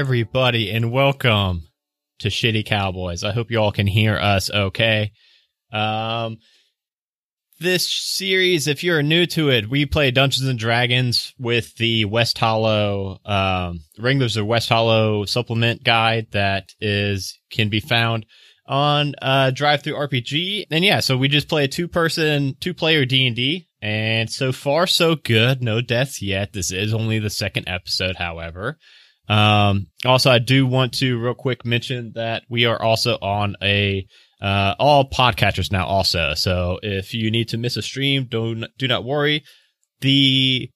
Everybody, and welcome to Shitty Cowboys. I hope you all can hear us okay. Um, this series, if you're new to it, we play Dungeons and Dragons with the West Hollow, um, Wranglers of West Hollow supplement guide that is, can be found on, uh, DriveThruRPG. And yeah, so we just play a two person, two player D&D. And so far, so good. No deaths yet. This is only the second episode, however. Um, also, I do want to real quick mention that we are also on a uh, all podcatchers now also. So if you need to miss a stream, don't do not worry. The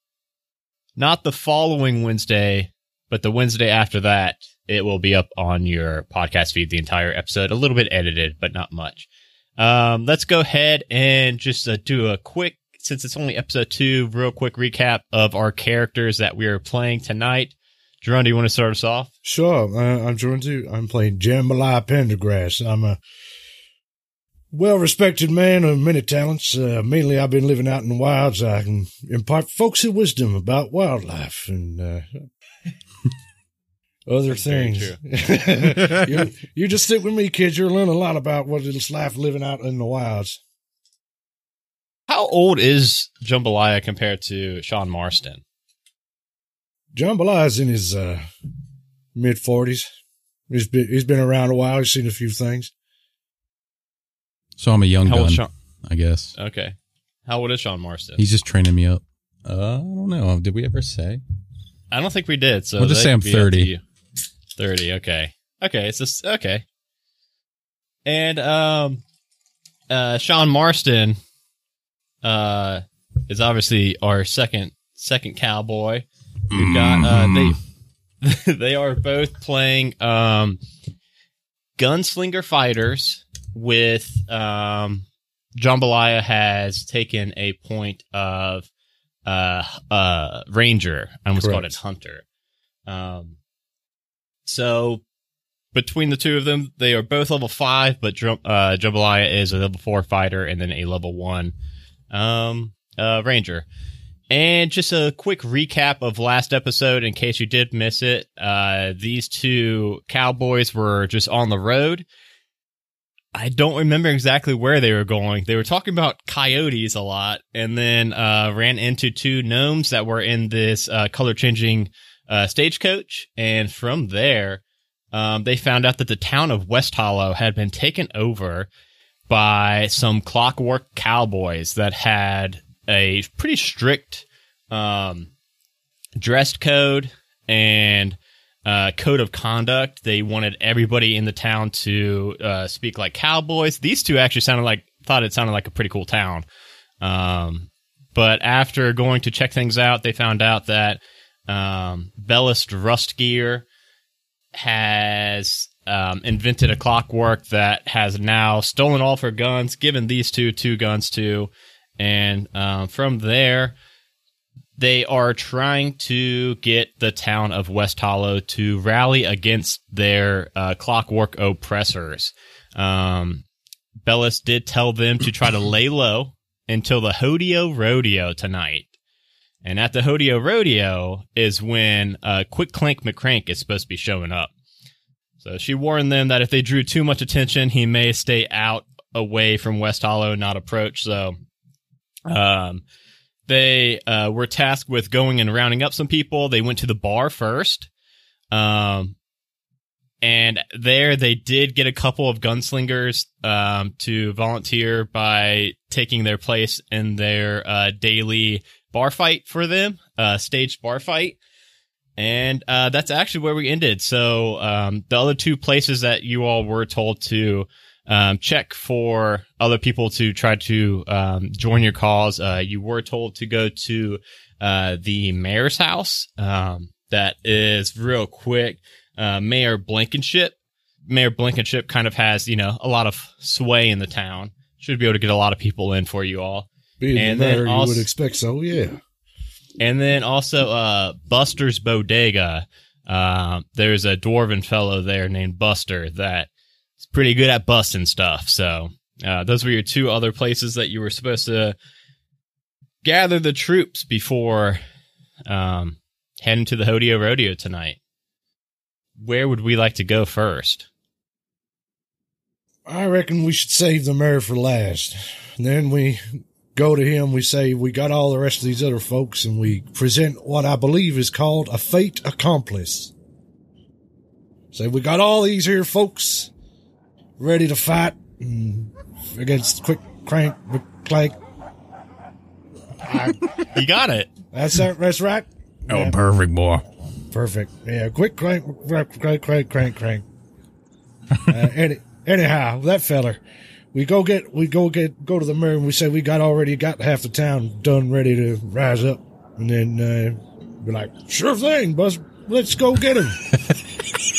not the following Wednesday, but the Wednesday after that, it will be up on your podcast feed. The entire episode, a little bit edited, but not much. Um, let's go ahead and just uh, do a quick, since it's only episode two, real quick recap of our characters that we are playing tonight. Jerome, do you want to start us off? Sure. Uh, I'm Jordan too. I'm playing Jambalaya Pendergrass. I'm a well respected man of many talents. Uh, mainly, I've been living out in the wilds. I can impart folksy wisdom about wildlife and uh, other That's things. you, you just stick with me, kids. You'll learn a lot about what it's like living out in the wilds. How old is Jambalaya compared to Sean Marston? Jambalaya's in his uh, mid forties. He's been he's been around a while. He's seen a few things. So I'm a young How gun, Sean? I guess. Okay. How old is Sean Marston? He's just training me up. Uh, I don't know. Did we ever say? I don't think we did. So We'll just say I'm could be up to 30. Thirty. Okay. Okay. It's just okay. And um, uh, Sean Marston, uh, is obviously our second second cowboy. We've got uh, they they are both playing um, gunslinger fighters with um, Jambalaya has taken a point of uh, uh, ranger. I almost called it hunter. Um, so between the two of them, they are both level five, but Drum- uh, Jambalaya is a level four fighter and then a level one um, uh, ranger. And just a quick recap of last episode in case you did miss it. Uh, these two cowboys were just on the road. I don't remember exactly where they were going. They were talking about coyotes a lot and then uh, ran into two gnomes that were in this uh, color changing uh, stagecoach. And from there, um, they found out that the town of West Hollow had been taken over by some clockwork cowboys that had a pretty strict um, dress code and uh, code of conduct. They wanted everybody in the town to uh, speak like cowboys. These two actually sounded like thought it sounded like a pretty cool town. Um, but after going to check things out, they found out that um, Bellis Rustgear has um, invented a clockwork that has now stolen all of her guns, given these two two guns to, and um, from there, they are trying to get the town of West Hollow to rally against their uh, clockwork oppressors. Um, Bellis did tell them to try to lay low until the Hodeo Rodeo tonight. And at the Hodeo Rodeo is when uh, Quick Clank McCrank is supposed to be showing up. So she warned them that if they drew too much attention, he may stay out away from West Hollow, not approach. So, um, they uh, were tasked with going and rounding up some people. They went to the bar first. Um, and there they did get a couple of gunslingers um, to volunteer by taking their place in their uh, daily bar fight for them, uh, staged bar fight. And uh, that's actually where we ended. So um, the other two places that you all were told to um, check for other people to try to um, join your cause, uh, you were told to go to uh, the mayor's house. Um, that is real quick. Uh, Mayor Blankenship. Mayor Blankenship kind of has, you know, a lot of sway in the town. Should be able to get a lot of people in for you all. Being And the then mayor, you also- would expect so. Yeah. And then also uh Buster's Bodega. Uh, there's a dwarven fellow there named Buster that pretty good at busting stuff. So uh, those were your two other places that you were supposed to gather the troops before um, heading to the Hodeo Rodeo tonight. where would we like to go first? I reckon we should save the mayor for last. And then we go to him, we say we got all the rest of these other folks, and we present what I believe is called a fate accomplice. Say we got all these here folks ready to fight mm, against Quick Crank Clank. You got it. That's that, that's right. Oh, Yeah, perfect, boy. perfect. Yeah, quick crank, crank, crank, crank, crank, crank. uh, any, anyhow, that feller, we go get, we go get, go to the mayor and we say we got already got half the town done, ready to rise up, and then uh, be like, sure thing, bus, let's go get him.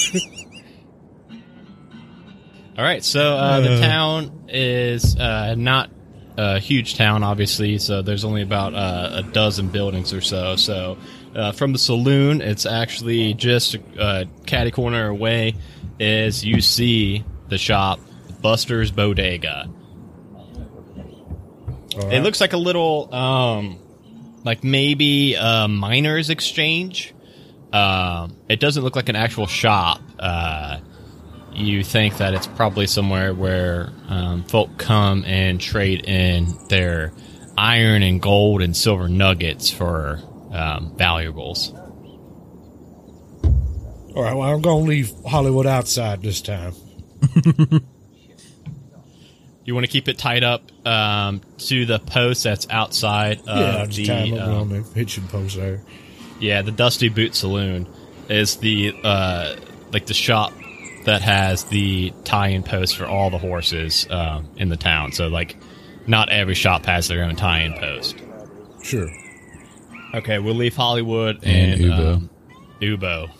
All right, so uh, the Uh. town is uh, not a huge town, obviously. So there's only about uh, a dozen buildings or so. So uh, from the saloon, it's actually just a catty corner away. Is you see the shop, Buster's Bodega. It looks like a little, um, like maybe a miners exchange. Um, it doesn't look like an actual shop. Uh, you think that it's probably somewhere where um, folk come and trade in their iron and gold and silver nuggets for um, valuables. All right, well, I'm going to leave Hollywood outside this time. You want to keep it tied up um, to the post that's outside yeah, of the um, on the hitching post there. Yeah, the Dusty Boot Saloon is the uh, like the shop that has the tie-in post for all the horses um, in the town. So like, not every shop has their own tie-in post. Sure. Okay, we'll leave Hollywood And and, Ubo. um, Ubo.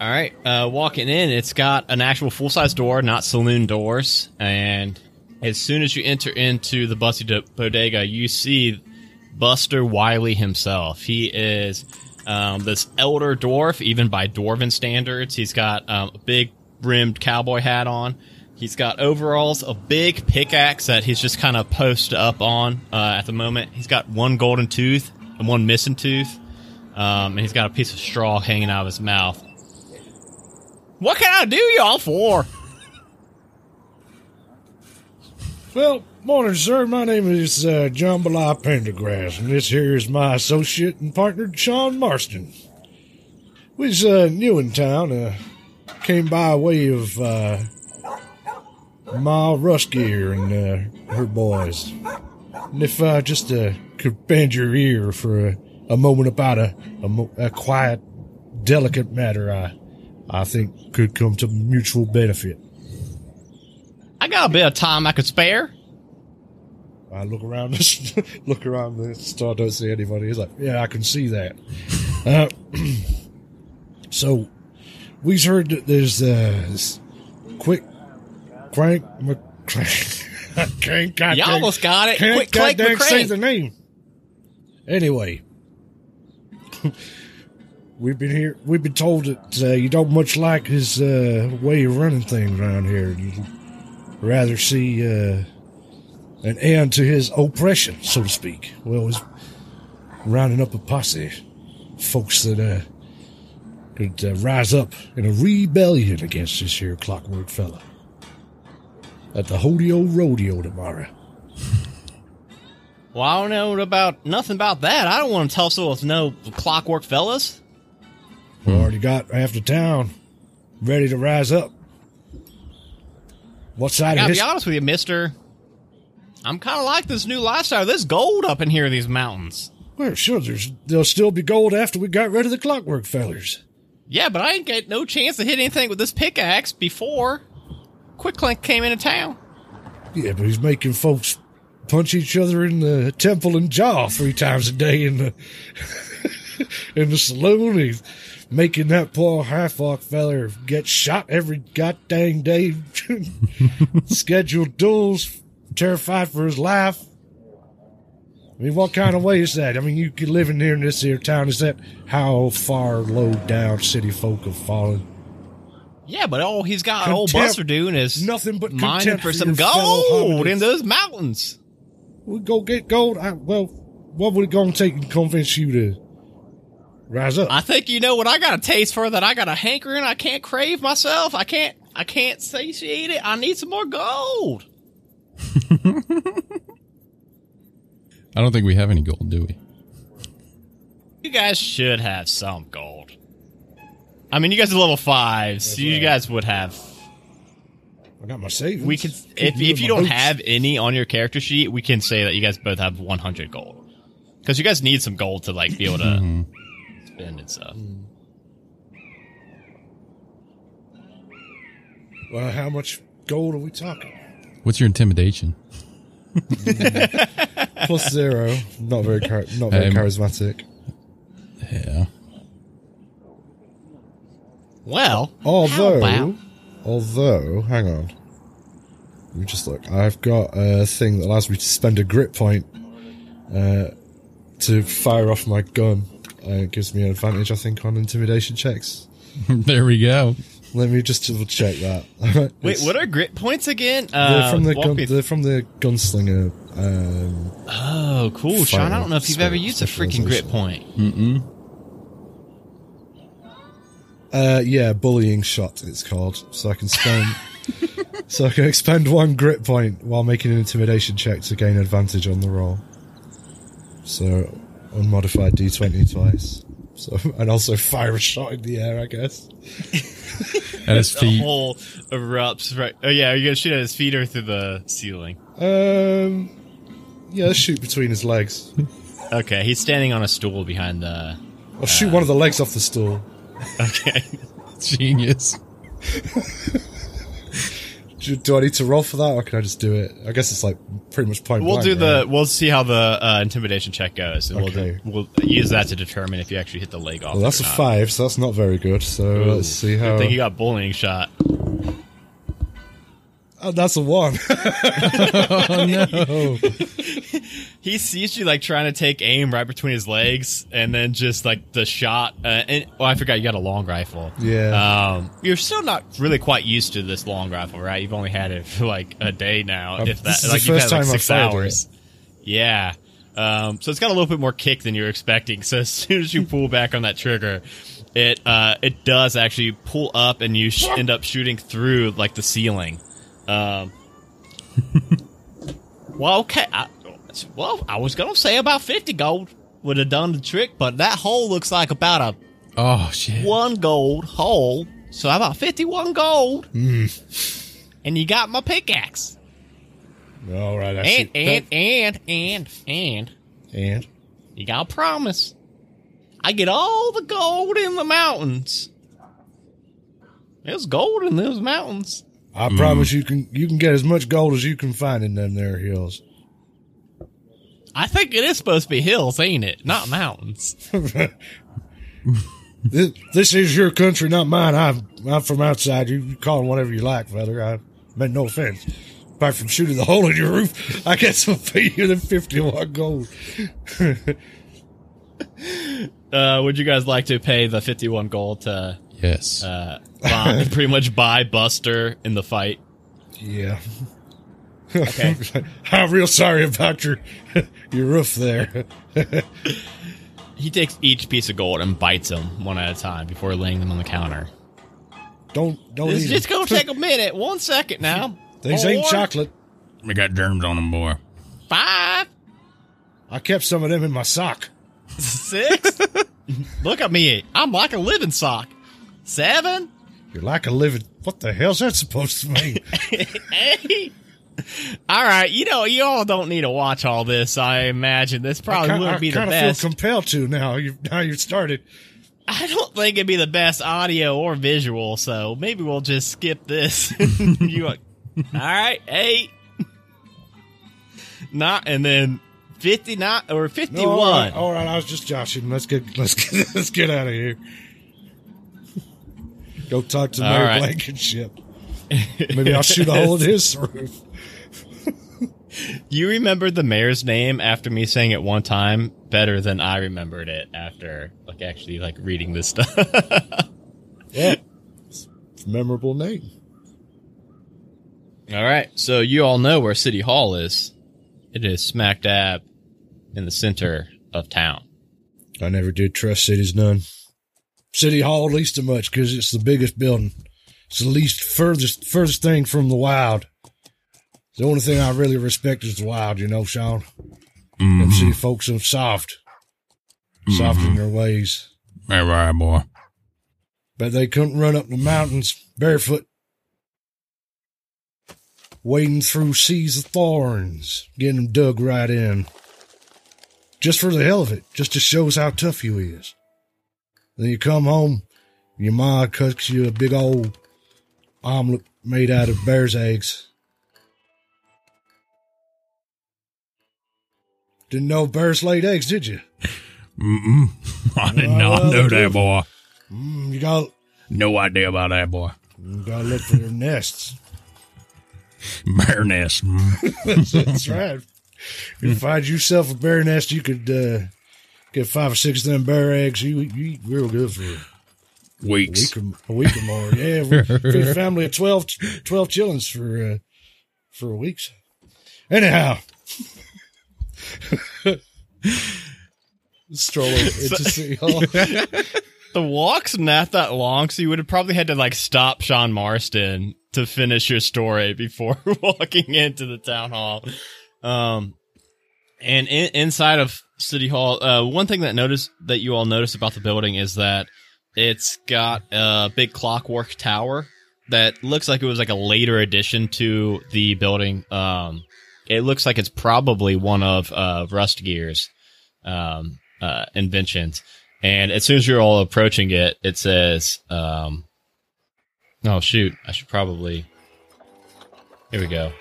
All right, uh, walking in, it's got an actual full size door, not saloon doors. And as soon as you enter into the Busty Bodega, you see Buster Wiley himself. He is um, this elder dwarf, even by dwarven standards. He's got um, a big brimmed cowboy hat on. He's got overalls, a big pickaxe that he's just kind of posted up on uh, at the moment. He's got one golden tooth and one missing tooth, um, and he's got a piece of straw hanging out of his mouth. What can I do y'all for? Well, morning, sir. My name is uh, Jambalaya Pendergrass, and this here is my associate and partner, Sean Marston. We's uh, new in town. Uh, came by way of uh, Ma Ruskier and uh, her boys. And if I just uh, could bend your ear for a, a moment about a, a, mo- a quiet, delicate matter, I I think could come to mutual benefit. I got a bit of time I could spare. I look around look around the store, don't see anybody. He's like, yeah, I can see that. Uh, so, we've heard that there's uh, this quick crank, I can't, God You dang- almost got it. can't Quick, click, goddamn say the name. Anyway, we've been here. We've been told that uh, you don't much like his uh, way of running things around here. You rather see uh, an end to his oppression, so to speak. Well, he's rounding up a posse, folks that uh, could uh, rise up in a rebellion against this here clockwork fella at the Hodeo Rodeo tomorrow. Well, I don't know about nothing about that. I don't want to tussle with no clockwork fellas. We already got half the town ready to rise up. What side I gotta be honest with you, Mister. I'm kind of like this new lifestyle. There's gold up in here in these mountains. Well, sure, there's, there'll still be gold after we got rid of the clockwork fellers. Yeah, but I ain't got no chance to hit anything with this pickaxe before Quick Clink came into town. Yeah, but he's making folks punch each other in the temple and jaw three times a day in the in the saloon. He's making that poor half-orc feller get shot every goddamn day. Scheduled duels, terrified for his life. I mean, what kind of way is that? I mean, you could live in here in this here town. Is that how far low down city folk have fallen? Yeah, but all he's got old Contempt. Buster doing is Nothing but mining for some gold in those mountains. we go get gold. I, well, what would it gonna take to convince you to Rise up. I think you know what I got a taste for that I got a hankering I can't crave myself. I can't I can't satiate it. I need some more gold. I don't think we have any gold, do we? You guys should have some gold. I mean, you guys are level five, so you right. guys would have. I got my savings. We could, if if you don't boots. have any on your character sheet, we can say that you guys both have 100 gold, because you guys need some gold to like be able to mm-hmm. Spend and stuff. Well, how much gold are we talking? What's your intimidation? Plus zero. Not very, char- not very Um, charismatic. Yeah. Well, Although, how about- although, hang on. Let me just look. I've got a thing that allows me to spend a grit point uh, to fire off my gun. Uh, it gives me an advantage, I think, on intimidation checks. there we go. Let me just double check that. wait, what are grit points again? They're Uh, from the gun, they're from the gunslinger. Um, oh, cool, Sean. I don't know if you've ever used a freaking grit point. Mm-mm. uh, yeah, bullying shot. It's called. So I can spend. so I can expend one grit point while making an intimidation check to gain advantage on the roll. So unmodified d20 twice. So and also fire a shot in the air, I guess. At his The feet. hole erupts right. Oh yeah, you're gonna shoot at his feet or through the ceiling. Um, yeah, let's shoot between his legs. Okay, he's standing on a stool behind the. I'll shoot one of the legs off the stool. Okay. Genius. Do, do I need to roll for that, or can I just do it? I guess it's like pretty much point We'll blank. do the. right? We'll see how the uh, intimidation check goes, and Okay. we'll do, we'll use that to determine if you actually hit the leg off. Well, that's a not. five, so that's not very good. So Ooh. let's see how. I think you got bullying shot. Oh, that's a one. Oh no. He sees you like trying to take aim right between his legs, and then just like the shot. Uh, and oh, I forgot you got a long rifle. yeah. Um, you're still not really quite used to this long rifle, right? You've only had it for like a day now, Um, if that. like the you've first had like time I've six fired hours. Yeah. Um, so it's got a little bit more kick than you're expecting. So as soon as you pull back on that trigger, it uh, it does actually pull up, and you sh- end up shooting through like the ceiling. Um, well, okay. I, well, I was gonna say about fifty gold would have done the trick, but that hole looks like about a Oh shit. one gold hole. So how about 51 gold? Hmm. And you got my pickaxe. All right. I And, see. and, and, and, and, and you got a promise. I get all the gold in the mountains. There's gold in those mountains. I promise you can you can get as much gold as you can find in them there hills. I think it is supposed to be hills, ain't it? Not mountains. This, this is your country, not mine. I'm I'm from outside. You, you call it whatever you like, brother. I meant no offense. Apart from shooting the hole in your roof, I guess we'll pay you the fifty-one gold. Uh, would you guys like to pay the 51 gold to Yes. uh, buy, pretty much buy Buster in the fight? Yeah. Okay. I'm real sorry about your your roof there. He takes each piece of gold and bites them one at a time before laying them on the counter. Don't don't It's eat just 'em. gonna take a minute. One second now. These ain't chocolate. we got germs on them, boy. Five, I kept some of them in my sock. six. Look at me. I'm like a living sock. Seven, You're like a living. What the hell's that supposed to mean? eight. All right, you know you all don't need to watch all this. I imagine this probably I, wouldn't be the kind of best. feel compelled to now. You now you've started. I don't think it'd be the best audio or visual, so maybe we'll just skip this. you all right, eight, not, and then fifty nine or No, fifty-one. all right, all right, I was just joshing. Let's get let's get let's get out of here. Go talk to Mary right. Blankenship. Maybe I'll shoot a hole in his roof. You remembered the mayor's name after me saying it one time better than I remembered it after like actually like reading this stuff. Yeah, it's a memorable name. all right, so you all know where City Hall is. It is smack dab in the center of town. I never did trust cities none. City Hall at least too much because it's the biggest building. It's the least furthest furthest thing from the wild. The only thing I really respect is the wild, you know, Sean. Mm-hmm. Them city folks are soft, soft in mm-hmm. their ways. All right, boy. But they couldn't run up the mountains barefoot, wading through seas of thorns, getting them dug right in. Just for the hell of it, just to show us how tough you is. Then you come home, your ma cooks you a big old omelet made out of bear's eggs. Didn't know bears laid eggs, did you? Mm-mm. I did Well, not know that, boy. Mm, you got No idea about that, boy. you got to look for their nests. Bear nest. Mm. That's right. If you find yourself a bear nest, you could uh, get five or six of them bear eggs. You, you eat real good for a Weeks. week or, a week or more. Yeah, feed a family of 12, 12 chillins for uh, for a week. Anyhow, stroll over into City Hall. The walk's not that long, so you would have probably had to like stop Sean Marston to finish your story before walking into the town hall. Um, and in, inside of City Hall, uh, one thing that notice that you all notice about the building is that it's got a big clockwork tower that looks like it was like a later addition to the building. Um, it looks like it's probably one of uh, Rust Gear's um, uh, inventions. And as soon as you're all approaching it, it says, um, oh shoot, I should probably, here we go.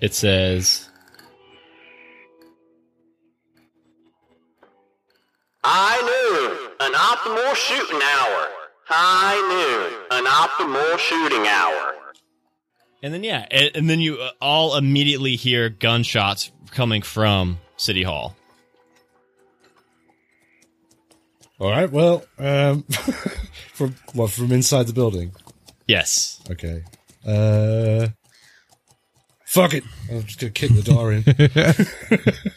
It says, High noon, an optimal shooting hour. High noon, an optimal shooting hour. And then yeah, and, and then you uh, all immediately hear gunshots coming from City Hall. All right. Well, um, from what from inside the building. Yes. Okay. Uh, fuck it. I'm just gonna kick the door in.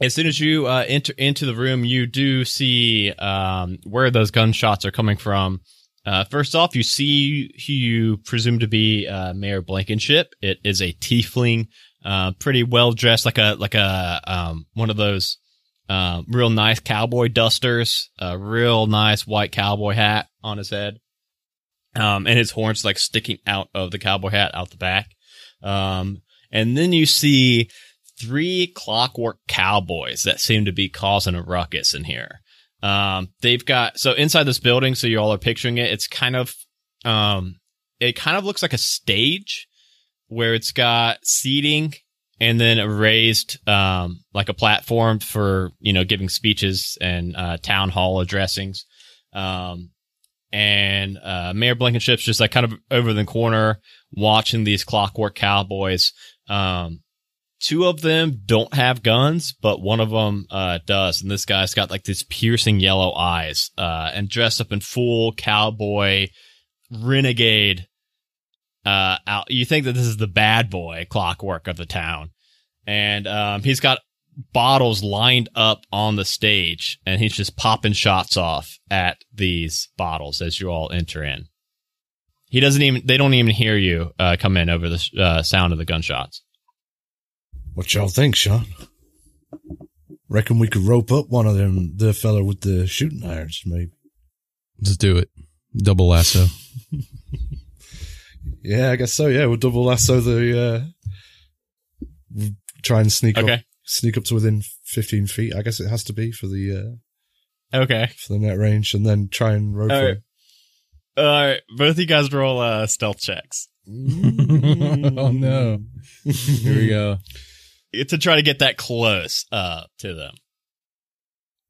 As soon as you uh, enter into the room, you do see um, where those gunshots are coming from. Uh, first off, you see who you presume to be uh, Mayor Blankenship. It is a tiefling, uh, pretty well dressed, like a like a um, one of those uh, real nice cowboy dusters, a real nice white cowboy hat on his head, um, and his horns like sticking out of the cowboy hat out the back. Um, and then you see three clockwork cowboys that seem to be causing a ruckus in here. Um, they've got so inside this building, so you all are picturing it. It's kind of, um, it kind of looks like a stage where it's got seating and then a raised, um, like a platform for you know giving speeches and uh, town hall addressings. Um, and uh, Mayor Blankenship's just like kind of over the corner watching these clockwork cowboys. Um, two of them don't have guns, but one of them uh, does. And this guy's got like these piercing yellow eyes uh, and dressed up in full cowboy renegade. Uh, out. You think that this is the bad boy clockwork of the town, and um, he's got bottles lined up on the stage, and he's just popping shots off at these bottles as you all enter in. He doesn't even. They don't even hear you uh, come in over the uh, sound of the gunshots. What y'all think, Sean? Reckon we could rope up one of them, the fella with the shooting irons, maybe. Let's do it. Double lasso. Yeah, I guess so. Yeah, we'll double lasso the. Uh, try and sneak up, sneak up to within fifteen feet. I guess it has to be for the uh, Okay. for the net range, and then try and rope All right. him. All right. Both of you guys roll uh, stealth checks oh no. Here we go. to try to get that close uh, to them.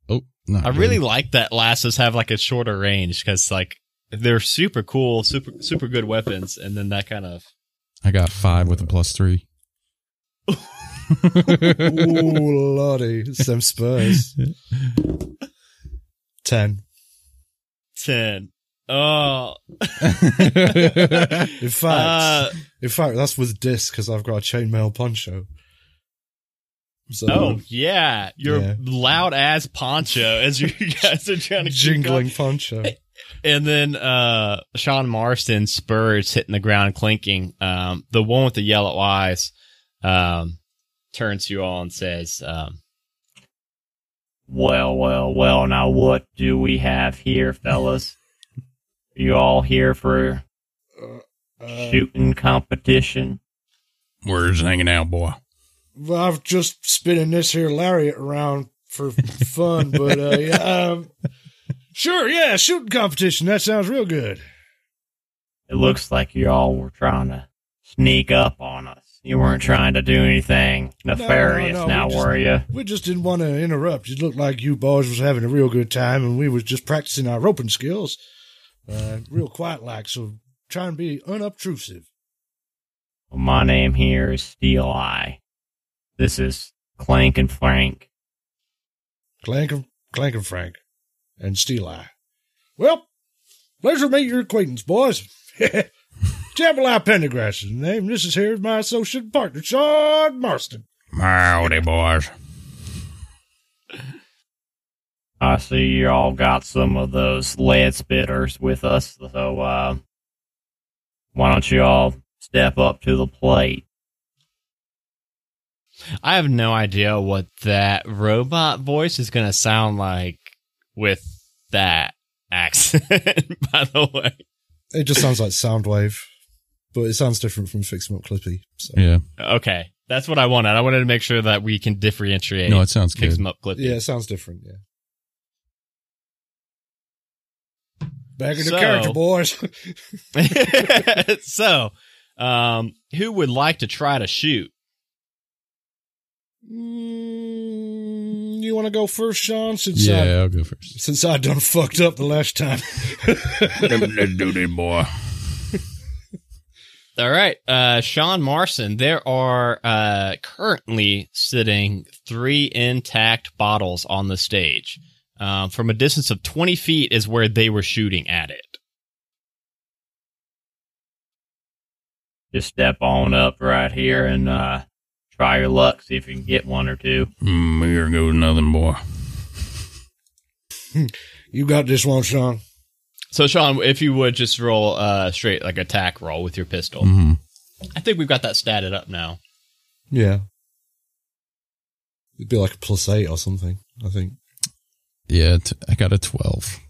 Oh, not I really good. like that lassos have like a shorter range because like they're super cool, super super good weapons, and then that kind of I got five with a plus three. Ooh, lordy, some Spurs. Ten. ten. Oh, In fact, uh, in fact, that's with disc because I've got a chainmail poncho. So Oh yeah, your Yeah. loud ass poncho as you guys are trying to jingling up. poncho. and then uh Sean Marston spurs hitting the ground clinking. Um, the one with the yellow eyes um turns to you all and says, um, "Well, well, well. Now what do we have here, fellas? you all here for Uh, shooting competition?" We're just hanging out, boy. Well, I've just spinning this here lariat around for fun, but uh, yeah, um, sure, yeah, shooting competition. That sounds real good. It looks like you all were trying to sneak up on us. You weren't trying to do anything nefarious no, no, now, we just- were you? We just didn't want to interrupt. It looked like you boys was having a real good time, and we was just practicing our roping skills, uh, real quiet like. So try and be unobtrusive. Well, my name here is Steel Eye. This is Clank and Frank. Clank and, Clank and Frank, and Steel Eye. Well, pleasure to meet your acquaintance, boys. Jambalaya Pendergrass is the name. This is here my associate partner, Sean Marston. Howdy, boys. I see you all got some of those lead spitters with us, so uh, why don't you all step up to the plate? I have no idea what that robot voice is going to sound like with that accent, by the way. It just sounds like Soundwave, but it sounds different from Fix 'em Up Clippy. So. Yeah. Okay. That's what I wanted. I wanted to make sure that we can differentiate. No, it sounds Fix good. 'em up clip. Yeah, it sounds different. Yeah. Back in the So- character, boys. so, um, who would like to try to shoot? Mm, you want to go first, Sean? Since Yeah, I, I'll go first. since I done fucked up the last time. Let's do this, boy. All right, uh, Sean Marston. There are uh, currently sitting three intact bottles on the stage. Um, from a distance of 20 feet is where they were shooting at it. Just step on up right here and uh, try your luck. See if you can get one or two. Mm, here goes nothing, boy. you got this one, Sean. So, Sean, if you would just roll uh, straight like attack roll with your pistol. hmm I think we've got that statted up now. Yeah. It'd be like a plus eight or something, I think. Yeah, t- I got a 12.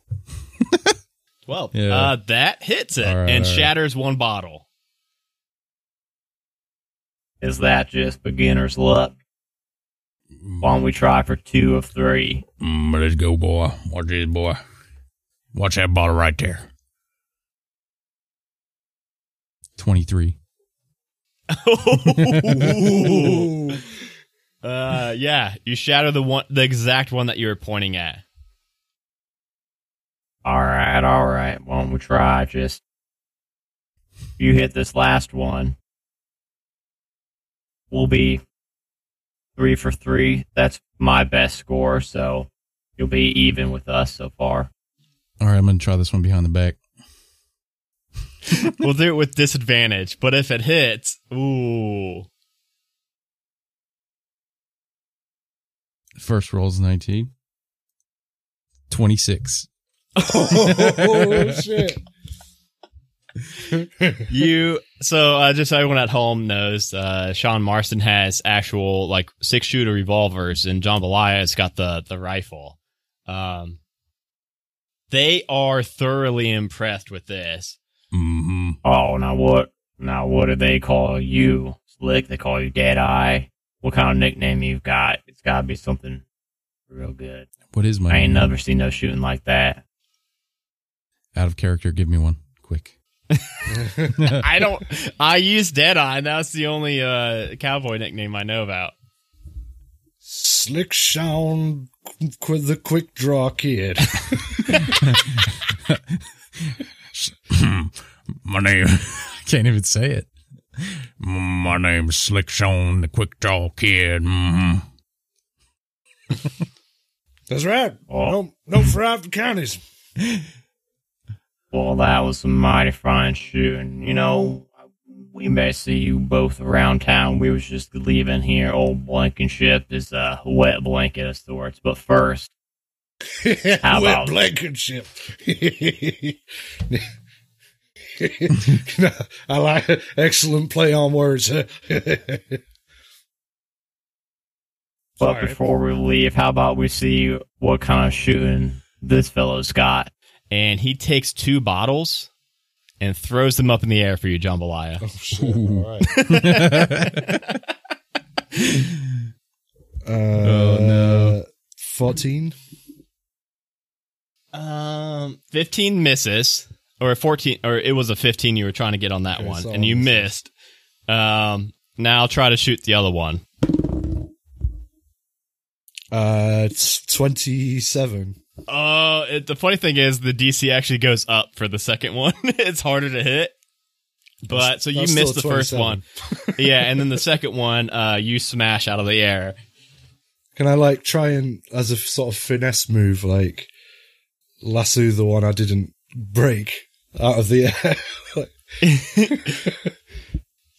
12. Yeah. Uh, that hits it All right, and all right. shatters one bottle. Is that just beginner's luck? Why don't we try for two of three? Mm, let's go, boy. Watch this, boy. Watch that bottle right there. 23. Ooh. uh, yeah, you shatter the one, the exact one that you were pointing at. All right, all right. Why don't we try? Just you hit this last one, we'll be three for three. That's my best score, so you'll be even with us so far. All right, I'm going to try this one behind the back. we'll do it with disadvantage, but if it hits, ooh. First roll's 19. 26. oh, shit. you so uh, just so everyone at home knows uh sean marston has actual like six shooter revolvers and Jambalaya has got the the rifle. Um they are thoroughly impressed with this. Hmm oh now what now what do they call you? Slick? They call you dead eye? What kind of nickname you've got? It's gotta be something real good. What is my i ain't name? never seen no shooting like that. Out of character, give me one. Quick. i don't i use dead eye and that's the only uh cowboy nickname i know about Slick Sean, qu- the quick draw kid. my name. I can't even say it. My name's Slick Sean, the quick draw kid. hmm That's right. Oh. No, no for out the counties. Well, that was some mighty fine shooting. You know, we may see you both around town. We was just leaving here. Old Blankenship is a uh, wet blanket of sorts. But first, How Wet about- blankenship. I like it. excellent play on words. but before we leave, how about we see what kind of shooting this fellow's got? And he takes two bottles and throws them up in the air for you, Jambalaya. oh shit! All right. Uh, Oh, no. Fourteen. Um, 15 misses, or 14, or it was a 15 you were trying to get on that Okay, one, so and you misses. missed. Um, now try to shoot the other one. Uh, it's twenty-seven. Uh, it, the funny thing is the DC actually goes up for the second one. it's harder to hit. But so you missed the first one. yeah, and then the second one, uh, you smash out of the air. Can I like try and, as a sort of finesse move, like lasso the one I didn't break out of the air?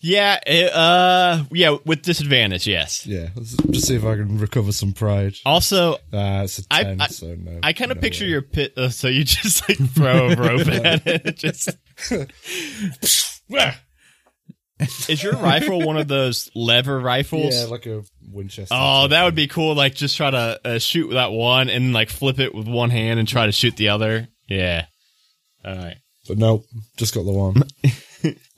Yeah, it, uh, yeah, with disadvantage, yes. yeah, let's just see if I can recover some pride. Also, uh, it's a I- ten, I- so no. I kind of no picture way. your pit, uh, so you just like throw a rope at it. Just is your rifle one of those lever rifles? Yeah, like a Winchester. Oh, that would be cool. Like, just try to uh, shoot that one and like flip it with one hand and try to shoot the other. Yeah. All right. But no, just got the one,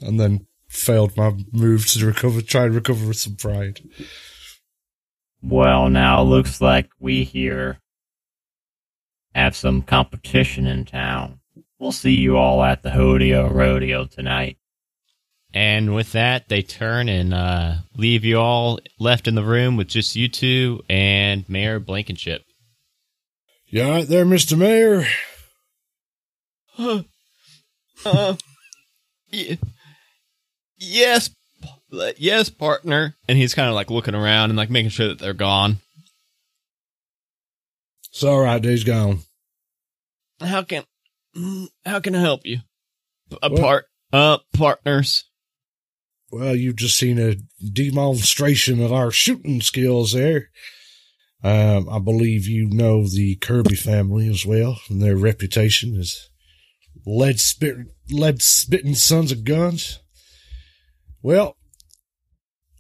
and then failed my move to recover. Try and recover some pride. Well, now looks like we here have some competition in town. We'll see you all at the Hodeo Rodeo tonight. And with that, they turn and uh, leave you all left in the room with just you two and Mayor Blankenship. You all right there, Mister Mayor? Uh, y- yes, yes, partner. And he's kind of like looking around and like making sure that they're gone. It's all right. He's gone. How can, mm, how can I help you? A What? part, uh, partners. Well, you've just seen a demonstration of our shooting skills there. Um, I believe you know the Kirby family as well, and their reputation as lead spit, lead spitting sons of guns. Well,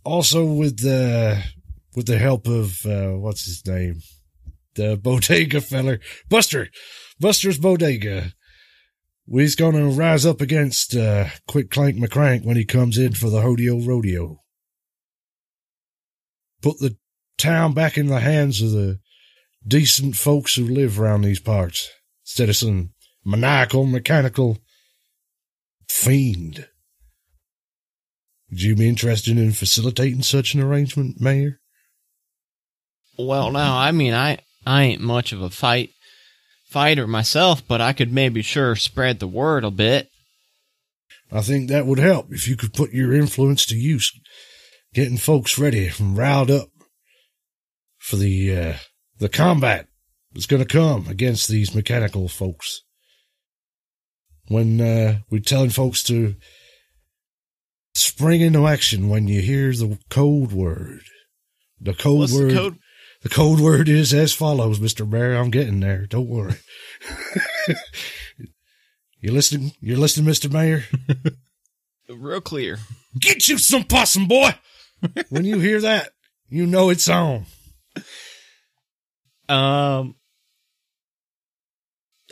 also with the with the help of uh, what's his name, the bodega feller, Buster, Buster's bodega. We's gonna rise up against uh, Quick Clank McCrank when he comes in for the Hodeo Rodeo. Put the town back in the hands of the decent folks who live around these parts, instead of some maniacal, mechanical fiend. Would you be interested in facilitating such an arrangement, Mayor? Well, no, I mean, I, I ain't much of a fight fighter myself, but I could maybe sure spread the word a bit. I think that would help if you could put your influence to use, getting folks ready and riled up for the uh, the combat that's going to come against these mechanical folks. When uh, we're telling folks to spring into action when you hear the code word. The code What's word. the code? The code word is as follows, Mister Bear. I'm getting there. Don't worry. you listening? You're listening, Mister Mayor. Real clear. Get you some possum, boy. when you hear that, you know it's on. Um,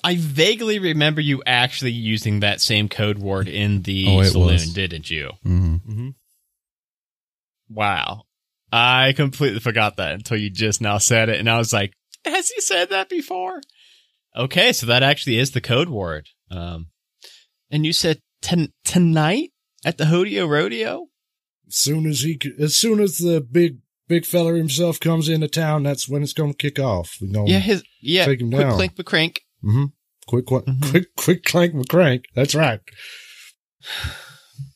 I vaguely remember you actually using that same code word in the Oh, it saloon, was. didn't you? Mm-hmm. Wow. I completely forgot that until you just now said it, and I was like, has he said that before? Okay, so that actually is the code word. Um, and you said tonight at the Hodeo Rodeo? As soon as he, c- as soon as the big, big feller himself comes into town, that's when it's going to kick off. We know. Yeah, his yeah, Take him quick down. clink crank. Mm-hmm. Quick, quick, Mhm. quick, quick, clank, McCrank. That's right.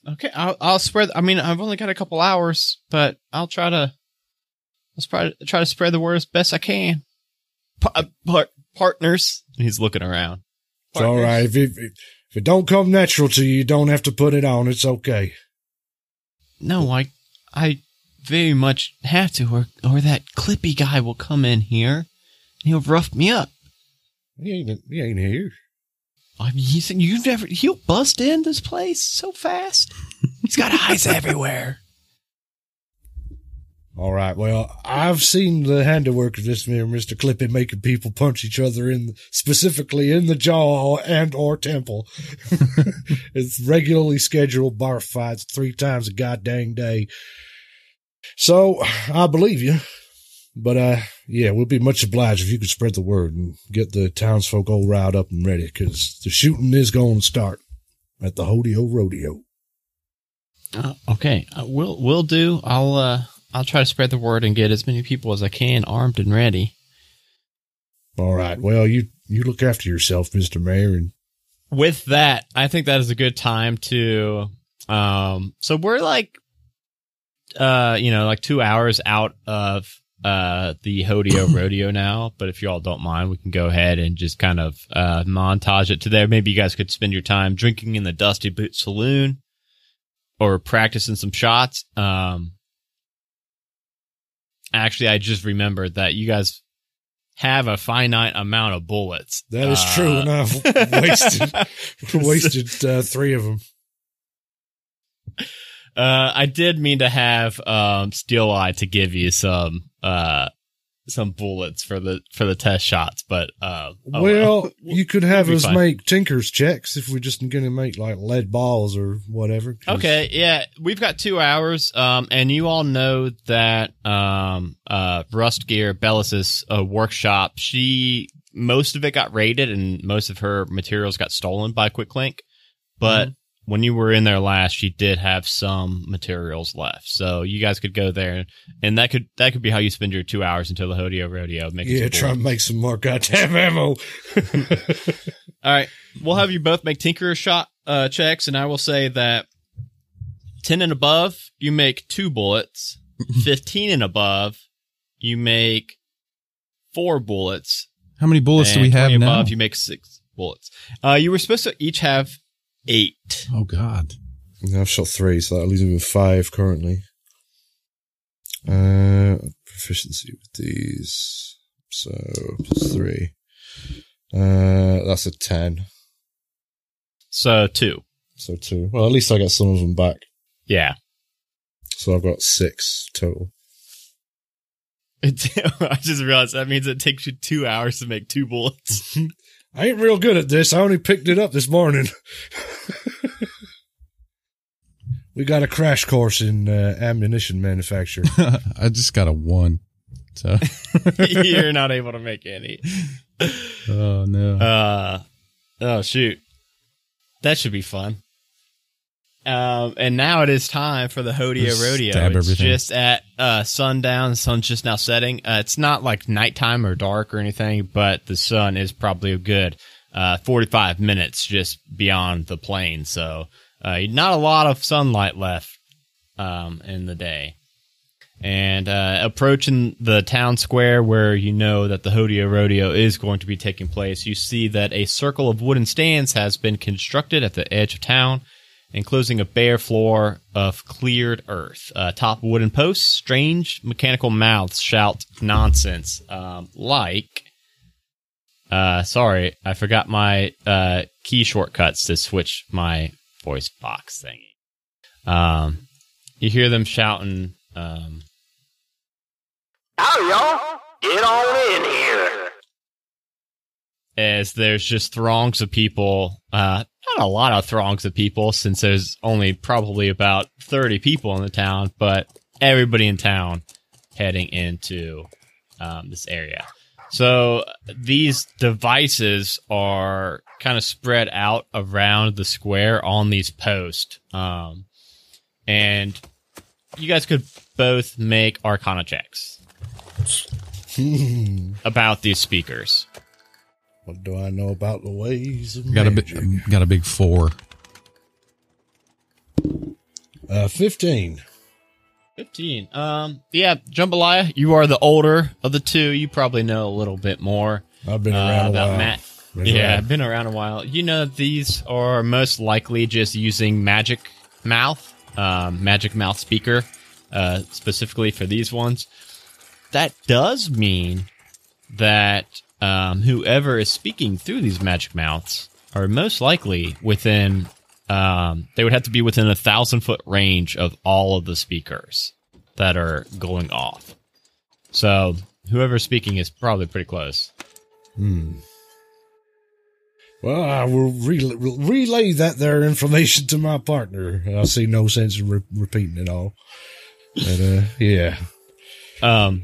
Okay, I'll, I'll spread. I mean, I've only got a couple hours, but I'll try to. Let's try to try to spread the word as best I can. Pa- uh, par- partners. He's looking around. It's all Partners. right. If it, if it don't come natural to you, you don't have to put it on. It's okay. no, I, I very much have to, or or that Clippy guy will come in here and he'll rough me up. He ain't, he ain't here. I mean, he's you've never he'll bust in this place so fast. He's got eyes everywhere. All right. Well, I've seen the handiwork of this man, Mr. Clippy, making people punch each other in, specifically in the jaw and or temple. it's regularly scheduled bar fights three times a goddamn day. So I believe you. But, uh, yeah, we'll be much obliged if you could spread the word and get the townsfolk all riled up and ready because the shooting is going to start at the Hodeo Rodeo. Uh, okay, uh, we'll we'll do. I'll uh I'll try to spread the word and get as many people as I can armed and ready. All right. Well, you, you look after yourself, Mr. Mayor, and With that, I think that is a good time to um so we're like uh you know like 2 hours out of uh the Hodeo rodeo now, but if you all don't mind, we can go ahead and just kind of uh montage it to there. Maybe you guys could spend your time drinking in the Dusty Boot Saloon or practicing some shots. Um actually I just remembered that you guys have a finite amount of bullets. that is Uh, true. And I've wasted, wasted, uh, three of them. Uh, I did mean to have um, Steel Eye to give you some uh, some bullets for the for the test shots, but uh, oh well, you could have us fine. make Tinker's checks if we're just to make like lead balls or whatever. Okay, yeah, we've got two hours, um, and you all know that um, uh, Rustgear Bellis's uh, workshop. She most of it got raided, and most of her materials got stolen by Quicklink. But when you were in there last, she did have some materials left, so you guys could go there, and that could that could be how you spend your two hours until the Hodeo Rodeo. making Yeah, try and bullets. make some more goddamn ammo. All right, we'll have you both make Tinkerer shot uh, checks, and I will say that ten and above, you make two bullets. Fifteen and above, you make four bullets. How many bullets do we have 20 now? above, you make six bullets. Uh, you were supposed to each have eight. oh God. I've shot three, so that leaves me with five currently. Uh, proficiency with these. So, plus three. Uh, that's a ten. So two. So two. Well, at least I get some of them back. Yeah. So I've got six total. I just realized that means it takes you two hours to make two bullets. I ain't real good at this. I only picked it up this morning. we got a crash course in uh, ammunition manufacture. I just got a one. So, You're not able to make any. oh no. Uh, oh shoot, that should be fun. Um, and now it is time for the Hodeo Just Rodeo. stab it's everything. just at uh, sundown. The sun's just now setting. Uh, it's not like nighttime or dark or anything, but the sun is probably a good uh, 45 minutes just beyond the plain. So uh, not a lot of sunlight left um, in the day. And uh, approaching the town square where you know that the Hodeo Rodeo is going to be taking place, you see that a circle of wooden stands has been constructed at the edge of town, enclosing a bare floor of cleared earth. Uh, top wooden posts, strange mechanical mouths shout nonsense, um, like. Uh, sorry, I forgot my uh, key shortcuts to switch my voice box thingy. Um, you hear them shouting. Um, Howdy, y'all. Get on in here. as there's just throngs of people. Uh, not a lot of throngs of people since there's only probably about 30 people in the town, but everybody in town heading into um, this area. So these devices are kind of spread out around the square on these posts. Um, and you guys could both make arcana checks about these speakers. what do I know about the ways of got a magic? big, got a big four. Uh, 15. 15. Um, yeah, Jambalaya, you are the older of the two. You probably know a little bit more I've been uh, around a about while. Matt. Been yeah, around. been around a while. You know, these are most likely just using magic mouth um, magic mouth speaker, uh, specifically for these ones. That does mean that um, whoever is speaking through these magic mouths are most likely within. Um, they would have to be within a thousand foot range of all of the speakers that are going off. So whoever's speaking is probably pretty close. Hmm. Well, I will relay, relay that there information to my partner. I see no sense in re- repeating it all. But, uh, yeah. Um,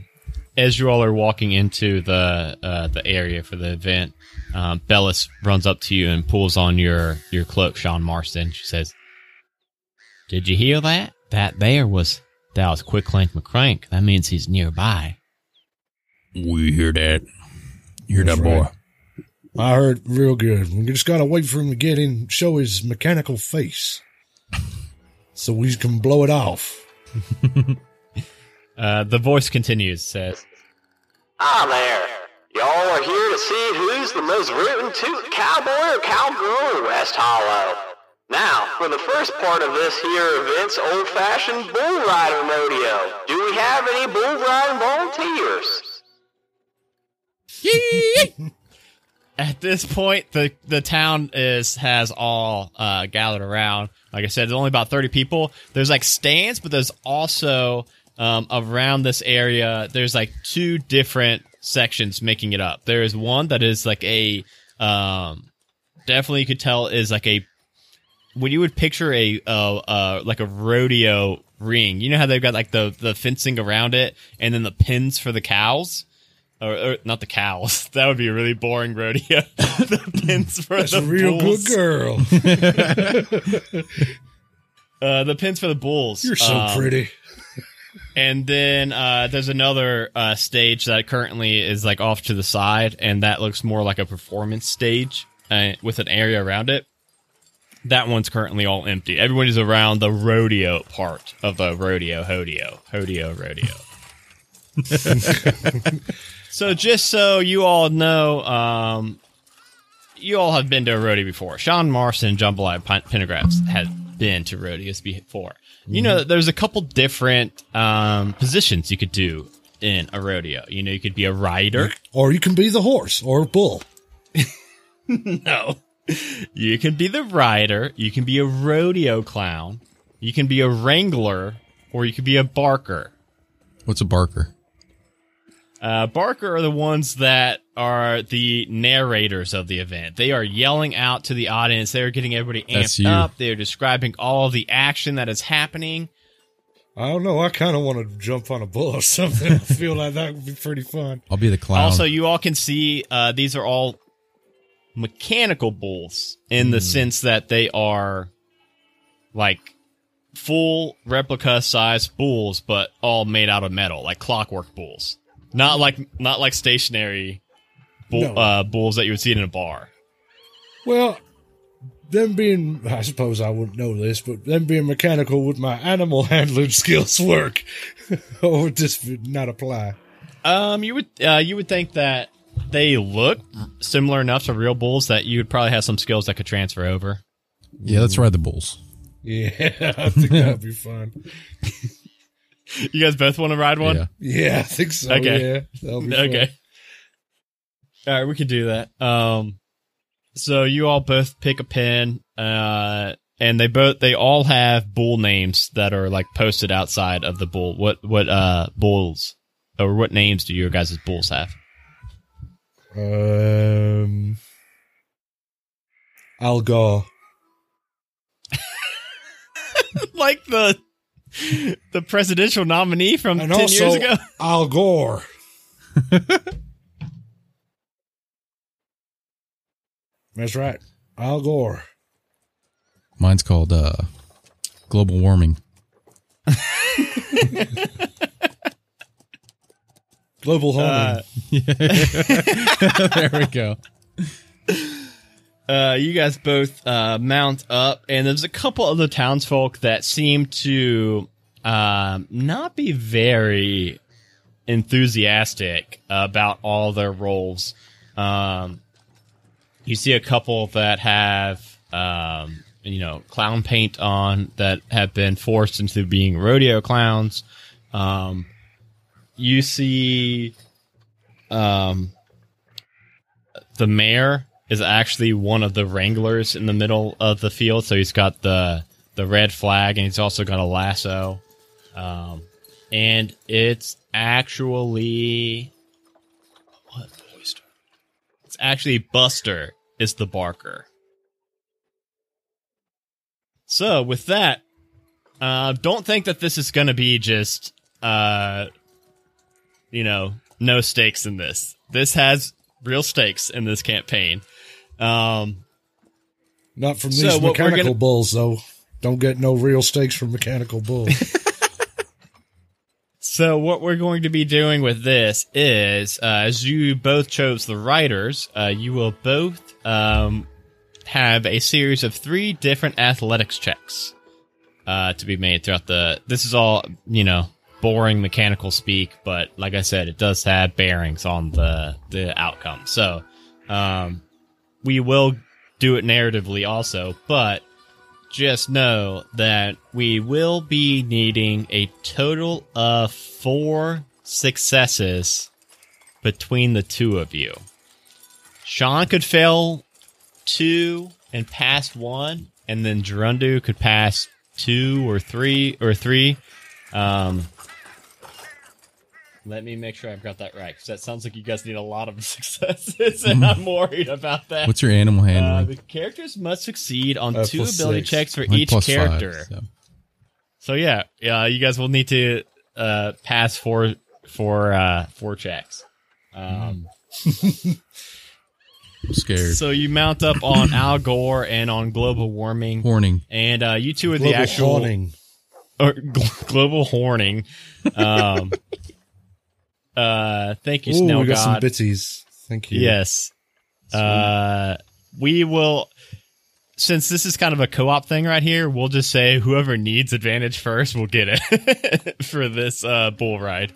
as you all are walking into the uh, the area for the event, um, Bellis runs up to you and pulls on your your cloak, Sean Marston. She says, "Did you hear that? That there was that was Quick Clank McCrank. That means he's nearby." We hear that. You hear That's that, boy? right. I heard real good. We just gotta wait for him to get in, show his mechanical face, so we can blow it off. Uh, the voice continues, says, Ah, there. Are here to see who's the most rootin' toot cowboy or cowgirl in West Hollow. Now, for the first part of this here event's old-fashioned bull rider rodeo. Do we have any bull riding volunteers? At this point, the the town is has all uh, gathered around. Like I said, there's only about thirty people. There's like stands, but there's also um, around this area. There's like two different sections making it up. There is one that is like a um, definitely you could tell is like a when you would picture a uh, uh like a rodeo ring. You know how they've got like the the fencing around it, and then the pins for the cows. Or, or not the cows. That would be a really boring rodeo. the pins for That's the a real bulls. good girl. Uh, the pins for the bulls. You're so Um, pretty. And then uh, there's another uh, stage that currently is like off to the side, and that looks more like a performance stage uh, with an area around it. That one's currently all empty. Everybody's around the rodeo part of the rodeo, hodeo, hodeo, rodeo. so just so you all know, um, you all have been to a rodeo before. Sean Marston Jambalaya Pen- Pendergrass have been to rodeos before. You know, there's a couple different um, positions you could do in a rodeo. You know, you could be a rider. Or you can be the horse or bull. no. You can be the rider. You can be a rodeo clown. You can be a wrangler, or you could be a barker. What's a barker? Uh, Barker are the ones that are the narrators of the event. They are yelling out to the audience. They are getting everybody amped up. They are describing all the action that is happening. I don't know. I kind of want to jump on a bull or something. I feel like that would be pretty fun. I'll be the clown. Also, you all can see uh, these are all mechanical bulls in the sense that they are like full replica size bulls, but all made out of metal, like clockwork bulls. Not like not like stationary bull, No. uh, bulls that you would see in a bar. Well, them being, I suppose I wouldn't know this, but them being mechanical would my animal handling skills work? or would this not apply? Um, you would uh, you would think that they look similar enough to real bulls that you would probably have some skills that could transfer over. yeah, let's ride the bulls. Yeah, I think that'd be fun. You guys both want to ride one? Yeah. Yeah, I think so. Okay. Yeah, that'll be fun. okay. All right, we can do that. Um, so you all both pick a pen, uh, and they both they all have bull names that are like posted outside of the bull. What what uh bulls or what names do your guys' bulls have? Um, Al Gore. like the the presidential nominee from And ten also years ago. Al Gore. That's right. Al Gore. Mine's called uh, global warming. Global Homing. Uh, there we go. Uh, you guys both uh, mount up, and there's a couple other townsfolk that seem to um, not be very enthusiastic about all their roles. Um, you see a couple that have um, you know clown paint on that have been forced into being rodeo clowns. Um, you see, um, the mayor is actually one of the wranglers in the middle of the field. So he's got the the red flag, and he's also got a lasso. Um, and it's actually what voice? It's actually Buster is the barker. So with that, uh, don't think that this is going to be just, uh, you know, no stakes in this. This has real stakes in this campaign. Um, Not from these what we're mechanical gonna- bulls, though. Don't get no real stakes from mechanical bulls. So what we're going to be doing with this is, uh, as you both chose the writers, uh, you will both um, have a series of three different athletics checks uh, to be made throughout the. This is all you know, boring mechanical speak, but like I said, it does have bearings on the the outcome. So um, we will do it narratively also, but just know that we will be needing a total of four successes between the two of you. Sean could fail two and pass one, and then Gerundu could pass two or three or three. Um, let me make sure I've got that right because that sounds like you guys need a lot of successes, and I'm worried about that. What's your animal Uh, handling? the characters must succeed on Uh, two ability six. checks for Mine each plus five, character. so. So yeah, yeah, you guys will need to uh, pass four four uh, four checks. Um, I'm scared. so you mount up on Al Gore and on global warming, Horning. and uh, you two are the Global actual haunting. or gl- global horning. Um, uh, thank you, Ooh, Snow we got some God. bitsies. Thank you. Yes. Uh, we will, since this is kind of a co-op thing right here, we'll just say whoever needs advantage first will get it for this uh, bull ride.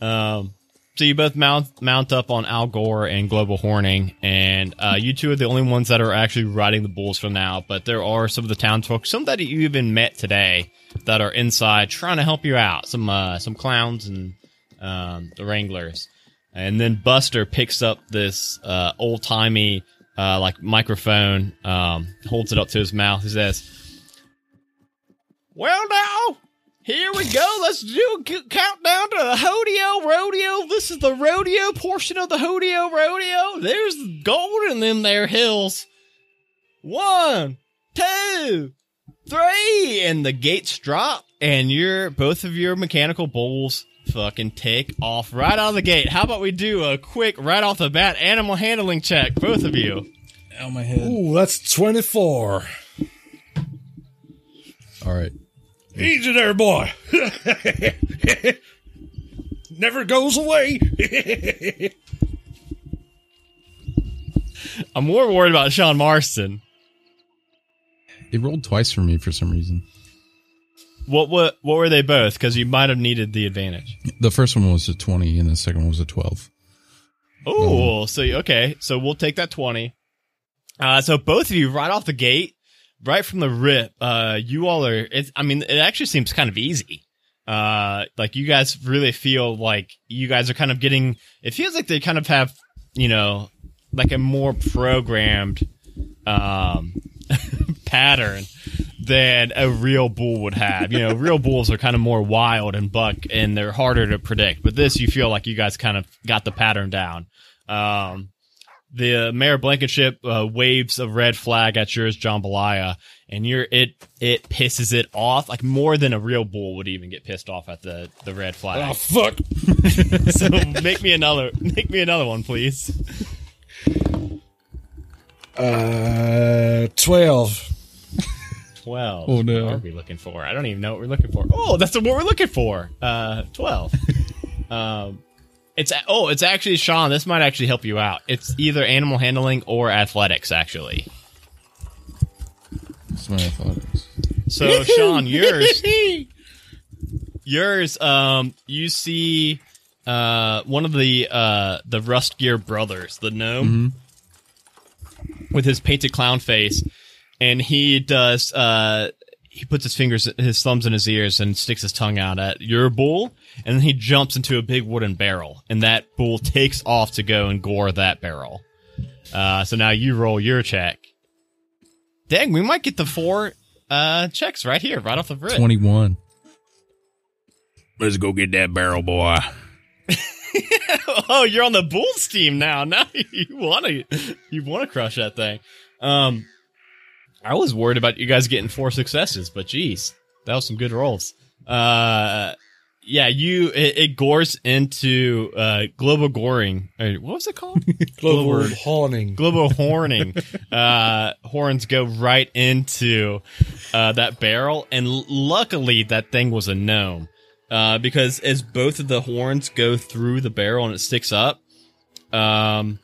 Um, so you both mount mount up on Al Gore and Global Horning, and uh, you two are the only ones that are actually riding the bulls for now. But there are some of the townsfolk, some that you even met today, that are inside trying to help you out. Some uh, some clowns and um, the Wranglers. And then Buster picks up this uh, old timey uh, like microphone, um, holds it up to his mouth. He says, "Well, now here we go. Let's do a countdown to the Hodeo Rodeo. This is the rodeo portion of the Hodeo Rodeo. There's gold in them there hills. One, two, three, and the gates drop, and your both of your mechanical bulls." Fucking take off right out of the gate. How about we do a quick right off the bat animal handling check, both of you? Out my head. Ooh, that's 24. All right. Easy there, boy. Never goes away. I'm more worried about Sean Marston. It rolled twice for me for some reason. What were what were they both? Because you might have needed the advantage. The first one was a 20 and the second one was a 12. Oh, so okay, so we'll take that twenty. Uh, so both of you right off the gate, right from the rip, uh, you all are. It's, I mean, it actually seems kind of easy. Uh, like you guys really feel like you guys are kind of getting. It feels like they kind of have, you know, like a more programmed, um, pattern than a real bull would have. You know, real bulls are kind of more wild and buck, and they're harder to predict. But this, you feel like you guys kind of got the pattern down. Um, the mayor Blankenship uh, waves a red flag at yours, jambalaya, and you're it it pisses it off like more than a real bull would even get pissed off at the the red flag. oh, fuck. so make me another make me another one, please. Uh, 12. Oh, no. What are we looking for? I don't even know what we're looking for. Oh, that's what we're looking for. Uh, twelve. um, it's oh, it's actually Sean. This might actually help you out. It's either animal handling or athletics, actually. That's my athletics. So Sean, yours, yours, um, you see, uh, one of the uh the Rustgear brothers, the gnome, with his painted clown face. And he does. Uh, he puts his fingers, his thumbs in his ears, and sticks his tongue out at your bull, and then he jumps into a big wooden barrel, and that bull takes off to go and gore that barrel. Uh, so now you roll your check. Dang, we might get the four uh checks right here, right off the rip. 21. Let's go get that barrel, boy. oh, you're on the Bulls team now. Now you want to you want to crush that thing. Um, I was worried about you guys getting four successes, but geez, that was some good rolls. Uh, yeah, you it, it gores into uh global goring. What was it called? Global hawning. global horning. uh, horns go right into uh, that barrel, and luckily that thing was a gnome. Uh, because as both of the horns go through the barrel and it sticks up, um,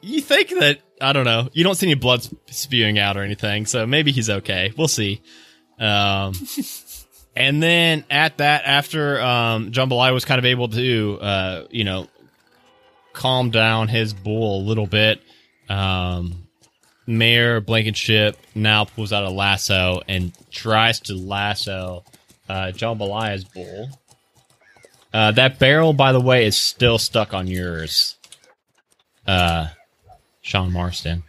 you think that I don't know. You don't see any blood spewing out or anything, so maybe he's okay. We'll see. Um, and then at that, after um, Jambalaya was kind of able to, uh, you know, calm down his bull a little bit. Um, Mayor Blankenship now pulls out a lasso and tries to lasso uh, Jambalaya's bull. Uh, that barrel, by the way, is still stuck on yours, uh, Sean Marston.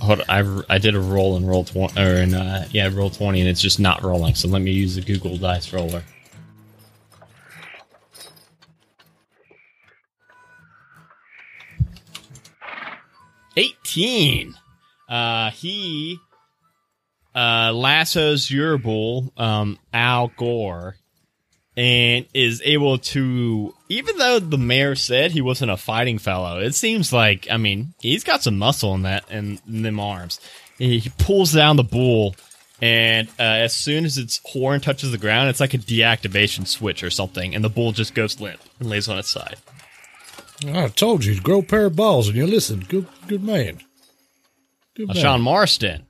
Hold on, I, I did a roll and roll twenty, or in, uh, yeah, roll twenty, and it's just not rolling. So let me use the Google Dice Roller. Eighteen. Uh, he uh, lassos your bull, um, Al Gore, and is able to, even though the mayor said he wasn't a fighting fellow, it seems like, I mean, he's got some muscle in that, in, in them arms. He, he pulls down the bull, and uh, as soon as its horn touches the ground, it's like a deactivation switch or something, and the bull just goes limp and lays on its side. I told you to grow a pair of balls, and you listened. Good, good man. Good Uh, man. Sean Marston.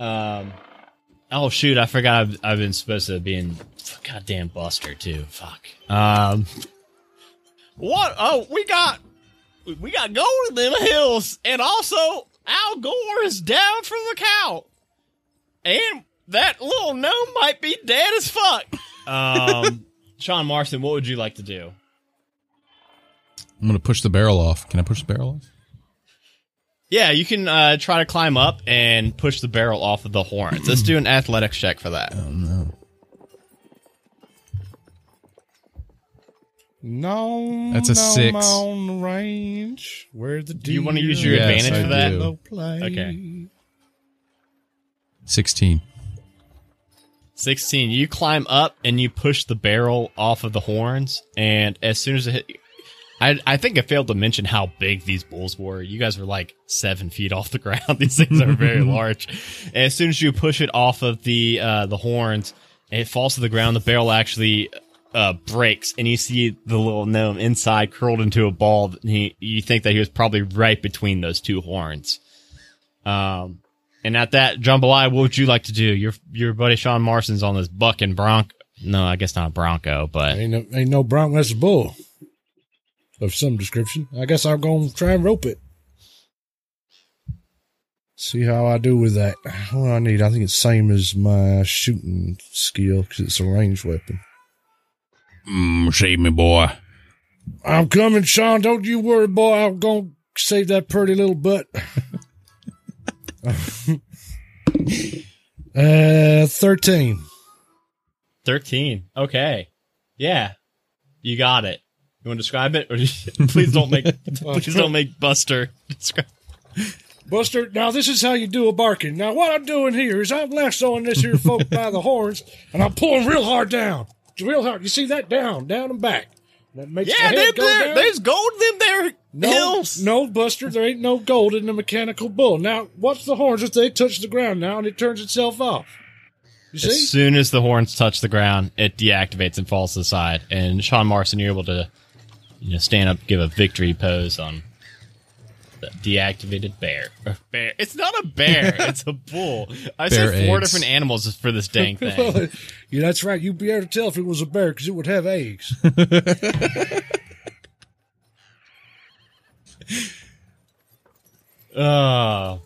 Um. Oh shoot! I forgot. I've, I've been supposed to be in goddamn Buster too. Fuck. Um. What? Oh, we got we got gold in them hills, and also Al Gore is down from the cow, and that little gnome might be dead as fuck. Um. Sean Marston, what would you like to do? I'm going to push the barrel off. Can I push the barrel off? Yeah, you can uh, try to climb up and push the barrel off of the horns. Let's do an athletics check for that. Oh, no. No, That's a six. on range where the Do you wanna use your Yes, advantage I for that? do. no play. Okay. 16. 16. You climb up and you push the barrel off of the horns, and as soon as it hit. I, I think I failed to mention how big these bulls were. You guys were like seven feet off the ground. These things are very large. And as soon as you push it off of the uh, the horns, it falls to the ground. The barrel actually uh, breaks, and you see the little gnome inside curled into a ball. He, you think that he was probably right between those two horns. Um, and at that, Jambalaya, what would you like to do? Your your buddy Sean Marston's on this buck and bronco. No, I guess not bronco, but Ain't no, ain't no bronc. That's a bull of some description. I guess I'm to try and rope it. See how I do with that. What I need? I think it's same as my shooting skill because it's a ranged weapon. Mm, save me, boy. I'm coming, Sean. Don't you worry, boy. I'm going to save that pretty little butt. uh, 13. 13. Okay. Yeah. You got it. You want to describe it? Or please don't make please don't make Buster describe Buster, now this is how you do a barking. Now what I'm doing here is I'm lassoing this here folk by the horns, and I'm pulling real hard down, real hard. You see that down, down and back. That makes Yeah, the head go there, down. there's gold in them there no, hills. no, Buster, there ain't no gold in the mechanical bull. Now watch the horns if they touch the ground now, and it turns itself off. You see? As soon as the horns touch the ground, it deactivates and falls to the side. And Sean Marston, you're able to you know, stand up, give a victory pose on the deactivated bear. Or bear. It's not a bear. it's a bull. I Bear said four eggs. different animals for this dang thing. Well, yeah, that's right. You'd be able to tell if it was a bear because it would have eggs. Uh,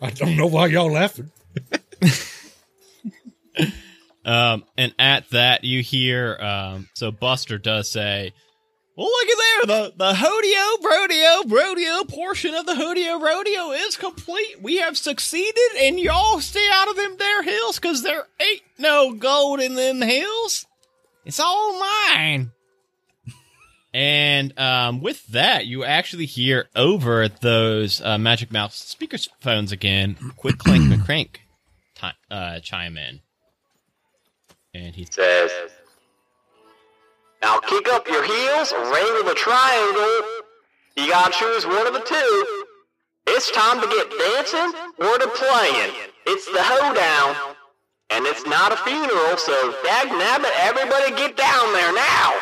I don't know why y'all laughing. um, and at that, you hear. Um, so Buster does say, "Well, look at there. The the Hodeo Rodeo Rodeo portion of the Hodeo Rodeo is complete. We have succeeded, and y'all stay out of them there hills because there ain't no gold in them hills. It's all mine." And um, with that, you actually hear over those uh, Magic Mouth speakerphones again, quick clank McCrank uh, chime in. And he says, Now kick up your heels or ring the triangle. You gotta choose one of the two. It's time to get dancing or to playing. It's the hoedown. And it's not a funeral, so dag nabbit, everybody get down there now.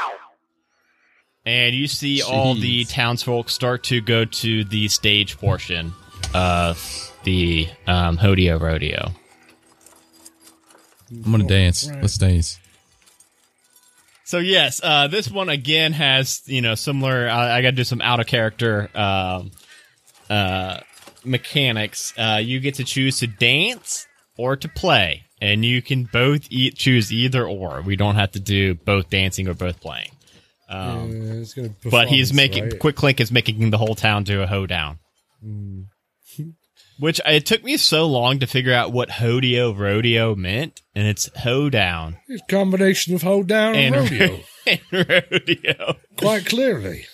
and you see all the townsfolk start to go to the stage portion of the um, Hodeo Rodeo. I'm gonna dance. Let's dance. So yes, uh, this one again has you know similar. I, I got to do some out of character um, uh, mechanics. Uh, you get to choose to dance or to play, and you can both e- choose either or. We don't have to do both dancing or both playing. Um, Yeah, but he's making right? Quick Clink is making the whole town do a hoedown. Which it took me so long to figure out what Hodeo Rodeo meant, and it's hoedown It's a combination of hold down and, and rodeo, and rodeo. quite clearly.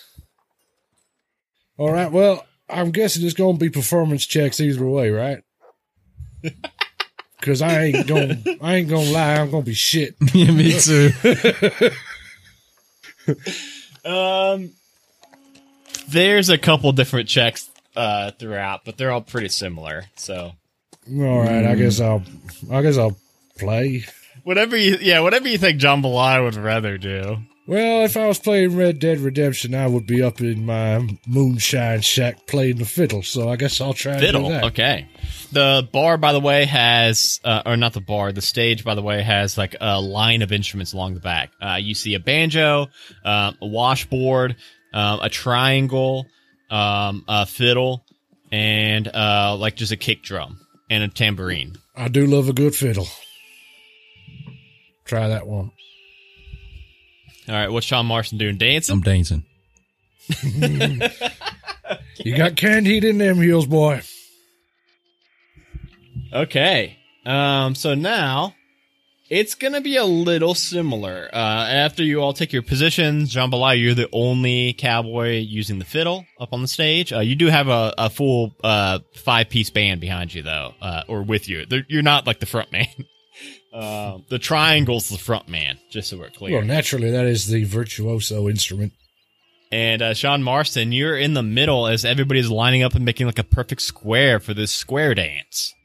All right. Well, I'm guessing it's going to be performance checks either way, right? Because I ain't going. to I ain't gonna lie. I'm gonna be shit. yeah, me too. Um, there's a couple different checks uh, throughout, but they're all pretty similar. So All right. I guess I'll. I guess I'll play. whatever you, yeah, whatever you think Belay would rather do. Well, if I was playing Red Dead Redemption, I would be up in my moonshine shack playing the fiddle. So I guess I'll try Fiddle. do that. Okay. The bar, by the way, has, uh, or not the bar, the stage, by the way, has like a line of instruments along the back. Uh, you see a banjo, um, a washboard, um, a triangle, um, a fiddle, and uh, like just a kick drum and a tambourine. I do love a good fiddle. Try that one. All right, what's Sean Marston doing? Dancing? I'm dancing. You got canned heat in them heels, boy. Okay. Um, so now it's gonna be a little similar. Uh, after you all take your positions, Jambalaya, you're the only cowboy using the fiddle up on the stage. Uh, you do have a, a full uh, five piece band behind you though, uh, or with you. They're, you're not like the front man. uh, the triangle's the front man, just so we're clear. Well, naturally, that is the virtuoso instrument. And uh, Sean Marston, you're in the middle as everybody's lining up and making like a perfect square for this square dance.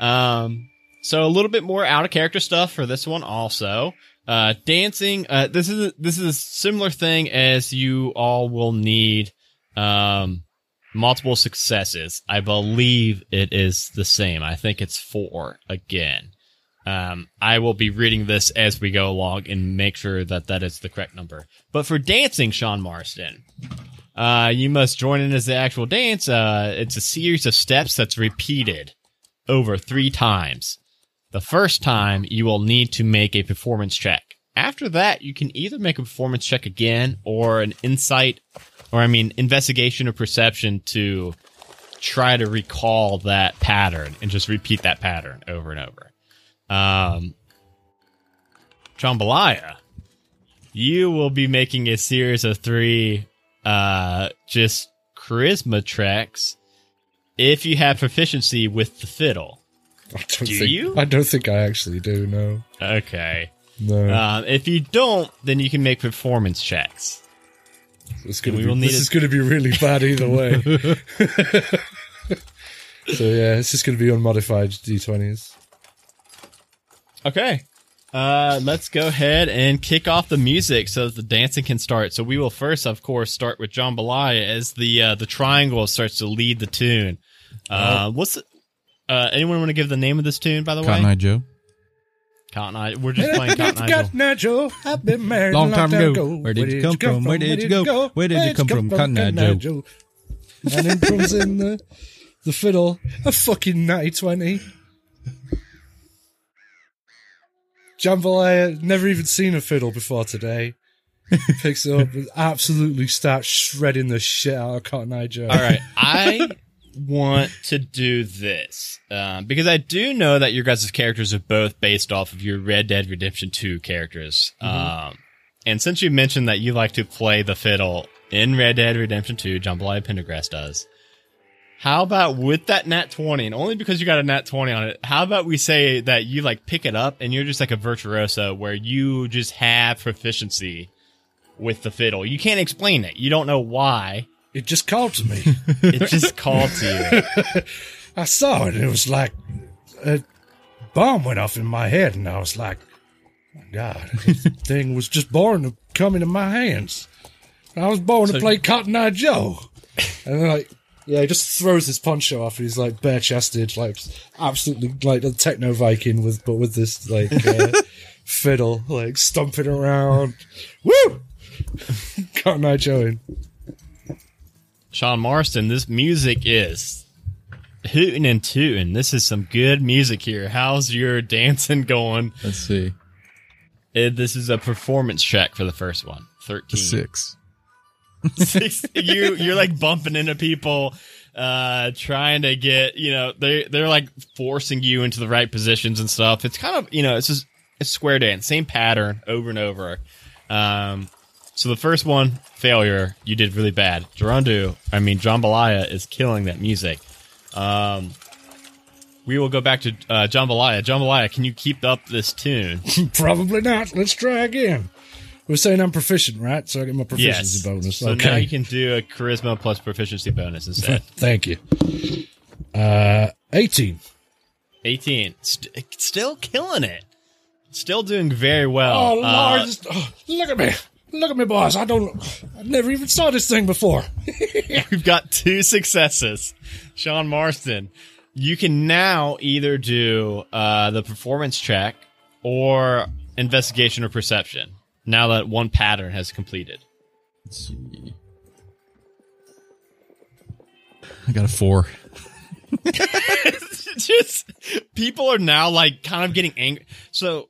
Um, so a little bit more out of character stuff for this one also. Uh, dancing. Uh, this is a, this is a similar thing as you all will need. Um, multiple successes. I believe it is the same. I think it's four again. Um, I will be reading this as we go along and make sure that that is the correct number. But for dancing, Sean Marston, uh, you must join in as the actual dance. Uh, it's a series of steps that's repeated over three times. The first time you will need to make a performance check. After that, you can either make a performance check again or an insight, or I mean, investigation or perception to try to recall that pattern and just repeat that pattern over and over. Um, Jambalaya, you will be making a series of three, uh, just charisma tracks if you have proficiency with the fiddle. I don't Do think, you? I don't think I actually do. No, Okay. no. Um, if you don't, then you can make performance checks. it's gonna we be, will need this is going to be really bad either way. so yeah, it's just going to be unmodified d20s. Okay. Uh, let's go ahead and kick off the music so that the dancing can start. So we will first, of course, start with Jambalaya as the uh, the triangle starts to lead the tune. Uh, what's the, uh, anyone want to give the name of this tune? By the way? Cotton way, Eye Joe. Cotton Eye. We're just playing Cotton Eye. Joe. Cotton Eye Joe, I've been married Long a time ago. Where did you come from? Where did you go? Where did you come from? Cotton Eye Joe. and then comes in the, the fiddle, a fucking natty 20. Jambalaya, never even seen a fiddle before today. Picks it up and absolutely starts shredding the shit out of Cotton Eye Joe. All right, I want to do this um, because I do know that your guys' characters are both based off of your Red Dead Redemption 2 characters. Um, and since you mentioned that you like to play the fiddle in Red Dead Redemption 2, Jambalaya Pendergrass does. How about with that nat 20, and only because you got a nat 20 on it, how about we say that you like pick it up and you're just like a virtuoso where you just have proficiency with the fiddle. You can't explain it. You don't know why. It just called to me. It just called to you. I saw it and it was like a bomb went off in my head and I was like, my God, this thing was just born to come into my hands. I was born to play Cotton Eye Joe. And then like, yeah, he just throws his poncho off and he's like bare chested, like absolutely like a techno Viking with, but with this like uh, fiddle, like stomping around. Woo! Cotton Eye Joe in. Sean Marston, this music is hooting and tooting. This is some good music here. How's your dancing going? Let's see. Uh, this is a performance check for the first one. The 13. six. Six- you you're like bumping into people uh trying to get you know they they're like forcing you into the right positions and stuff it's kind of you know it's just it's square dance same pattern over and over um so the first one failure you did really bad Gerondu I mean Jambalaya is killing that music um we will go back to uh, Jambalaya. Jambalaya, can you keep up this tune? Probably not. Let's try again. We're saying I'm proficient, right? So I get my proficiency yes. bonus. So okay. now you can do a charisma plus proficiency bonus instead. Thank you. Uh, 18. 18. St- still killing it. Still doing very well. Oh, Lord. Uh, this- oh, look at me. Look at me, boss. I don't, I never even saw this thing before. we've got two successes. Sean Marston, you can now either do uh, the performance check or investigation or perception. Now that one pattern has completed. Let's see. I got a four. just people are now like kind of getting angry. So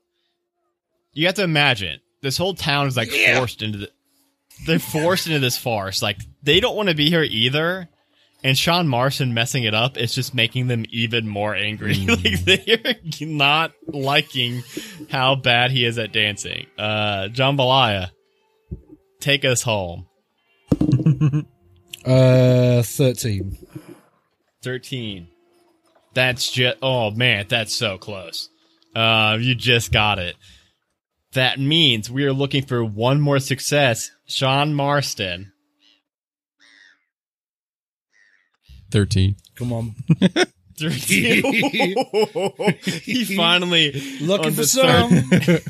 you have to imagine this whole town is like forced into the they're forced into this farce. Like they don't want to be here either. And Sean Marston messing it up is just making them even more angry. like they're not liking how bad he is at dancing. Uh Jambalaya, take us home. Uh, 13. 13. That's just, oh man, that's so close. Uh, you just got it. That means we are looking for one more success. Sean Marston. Thirteen. Come on. 13. he finally, Looking on for the some. third-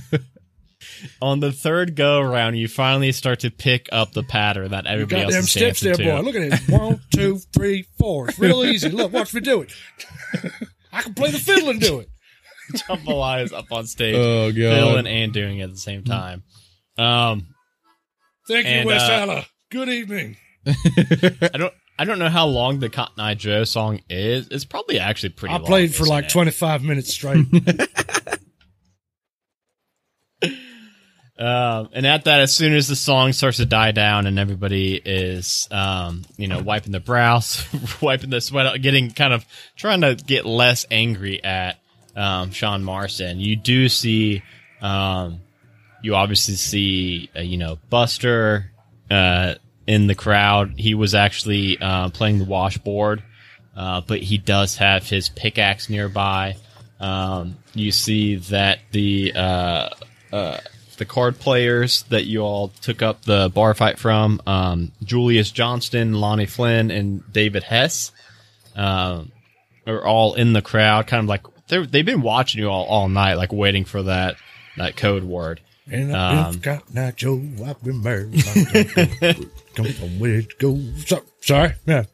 on the third go around, you finally start to pick up the pattern that everybody else Goddamn is steps dancing there, to. boy. Look at it. One, two, three, four. It's real easy. Look, watch me do it. I can play the fiddle and do it. Jambalaya is up on stage, Oh god. fiddling and doing it at the same time. Um, Thank you, And, West uh, Hollow. Good evening. I don't I don't know how long the Cotton Eye Joe song is. It's probably actually pretty I long, played for like it? 25 minutes straight. Um, and at that, as soon as the song starts to die down and everybody is, um, you know, wiping their brows, wiping the sweat out, getting kind of trying to get less angry at um, Sean Marston, you do see, um, you obviously see, uh, you know, Buster uh, in the crowd. He was actually uh, playing the washboard, uh, but he does have his pickaxe nearby. Um, you see that the uh, uh, the card players that you all took up the bar fight from um, Julius Johnston, Lonnie Flynn, and David Hess are all in the crowd, kind of like they've been watching you all all night, like waiting for that that code word. And I've Um, got now, Joe. I've been married. Come on, where it go? So, sorry. Yeah.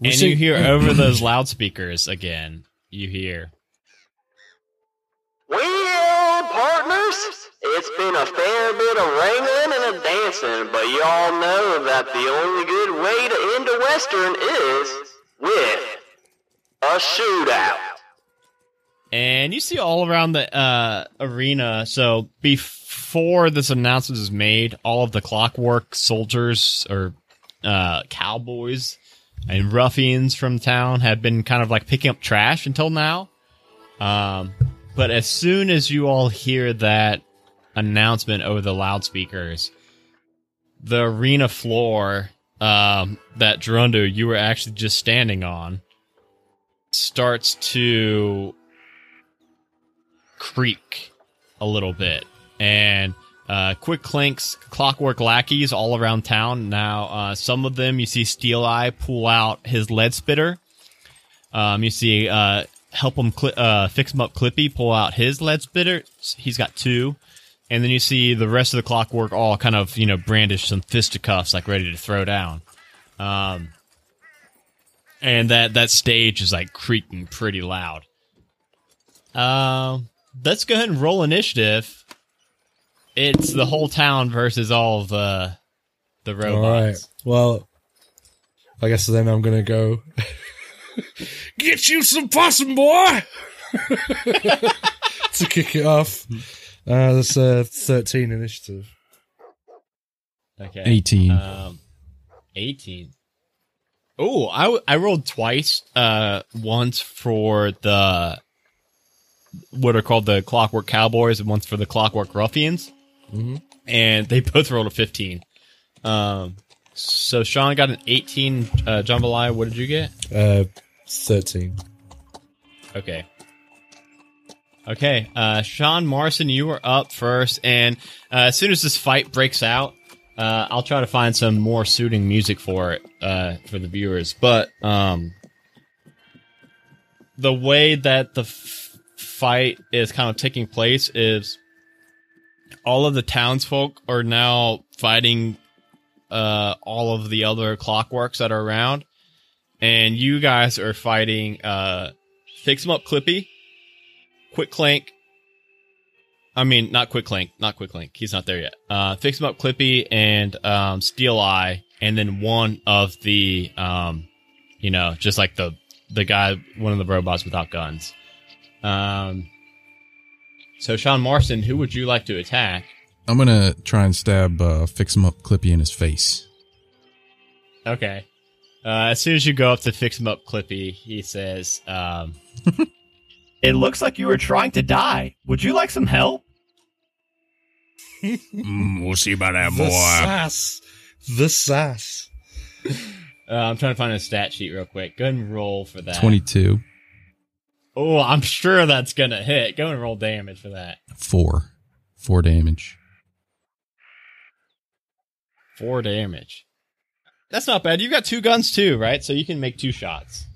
We and see- you hear over those loudspeakers again. You hear Well, partners, it's been a fair bit of wrangling and a dancing, but y'all know that the only good way to end a western is with a shootout. And you see all around the uh, arena. So before this announcement is made, all of the clockwork soldiers or uh, cowboys and ruffians from town have been kind of like picking up trash until now. Um, but as soon as you all hear that announcement over the loudspeakers, the arena floor um, that Gerundu you were actually just standing on starts to creak a little bit, and uh, Quick Clank's, clockwork lackeys all around town. Now, uh, some of them you see Steel Eye pull out his lead spitter. Um, you see uh, help him cli- uh, fix him up. Clippy pull out his lead spitter. He's got two, and then you see the rest of the clockwork all kind of you know brandish some fisticuffs like ready to throw down. Um, and that that stage is like creaking pretty loud. Um, let's go ahead and roll initiative. It's the whole town versus all of the the robots. All right. Well, I guess then I'm gonna go. Get you some possum, boy! to kick it off. Uh, that's uh, 13 initiative. Okay. 18. Um, 18. Oh, I, w- I rolled twice. Uh, once for the what are called the Clockwork Cowboys, and once for the Clockwork Ruffians, Mhm. and they both rolled a 15. Um, so Sean got an 18. Uh, Jambalaya, what did you get? Uh, 13. Okay. Okay, uh, Sean Marston, you were up first, and uh, as soon as this fight breaks out, uh, I'll try to find some more suiting music for it uh, for the viewers. But um, the way that the fight is kind of taking place is all of the townsfolk are now fighting uh, all of the other clockworks that are around, and you guys are fighting uh, Fix 'em Up Clippy, Quick Clank. I mean, not Quick Clank, not Quick Clank. He's not there yet. Uh, Fix 'em Up Clippy and um, Steel Eye, and then one of the, um, you know, just like the the guy, one of the robots without guns. Um, so Sean Marston, who would you like to attack? I'm gonna try and stab, uh, fix him up Clippy in his face. Okay. Uh, as soon as you go up to fix him up, Clippy, he says, um, It looks like you were trying to die. Would you like some help? Mm, we'll see about that, The boy. sass. The sass. uh, I'm trying to find a stat sheet real quick. Go ahead and roll for that. 22. Oh, I'm sure that's gonna hit. Go and roll damage for that. 4. 4 damage. Four damage. That's not bad. You've got two guns too, right? So you can make two shots.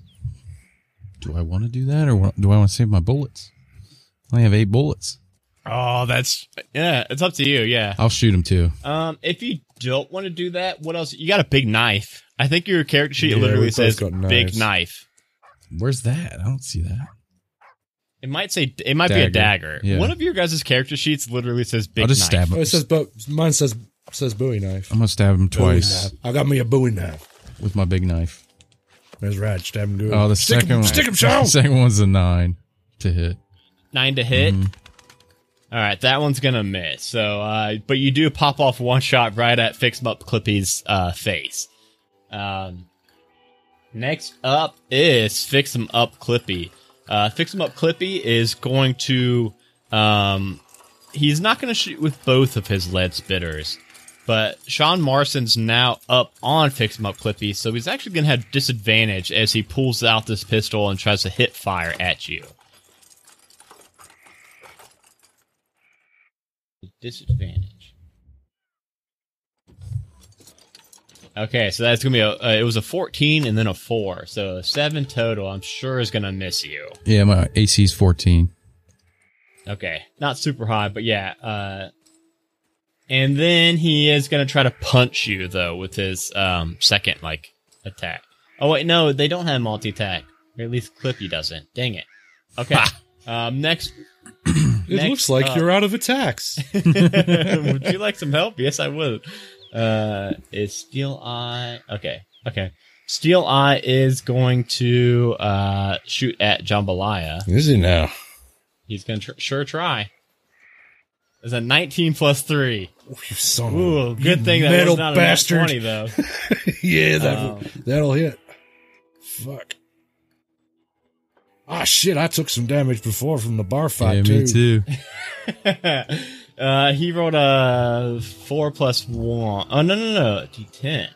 Do I want to do that or do I want to save my bullets? I only have 8 bullets. Oh, that's yeah. It's up to you. Yeah. I'll shoot him too. Um, if you don't want to do that, what else? You got a big knife. I think your character sheet Yeah, literally says big knife. Where's that? I don't see that. It might say it might be a Dagger. dagger. Yeah. One of your guys' character sheets literally says big I'll just knife. stab Oh, him. it says, bo- mine says says Bowie knife. I'm gonna stab him twice. I got me a Bowie knife. with my big knife. That's right. Stab him good. Oh, the Stick second him, one. Stick him, The second one's a 9 to hit. Nine to hit. Mhm. All right, that one's gonna miss. So, uh, but you do pop off one shot right at Fix 'em Up Clippy's uh, face. Um, next up is Fix 'em Up Clippy. Uh, Fix 'em Up Clippy is going to. Um, he's not going to shoot with both of his lead spitters, but Sean Marston's now up on Fix 'em Up Clippy, so he's actually going to have disadvantage as he pulls out this pistol and tries to hit fire at you. disadvantage. Okay, so that's gonna be a. Uh, it was a fourteen and then a four, so seven total. I'm sure is gonna miss you. Yeah, my AC is 14. Okay, not super high, but yeah. Uh, and then he is gonna try to punch you though with his um second like attack. Oh wait, no, they don't have multi attack, or at least Clippy doesn't. Dang it. Okay. um, next, It Next looks like up- you're out of attacks. would you like some help? Yes, I would. Uh, is Steel Eye okay? Okay, Steel Eye is going to uh shoot at Jambalaya. Is he now? He's gonna tr- sure try. Is a 19 plus three. Oh, you son Ooh, of a good thing that metal was not bastard. a 20 though. yeah, that, Um, that'll hit. Fuck. Ah, shit, I took some damage before from the bar fight Yeah, fight, me too. uh, he rolled a four plus one. Oh no no no, D10.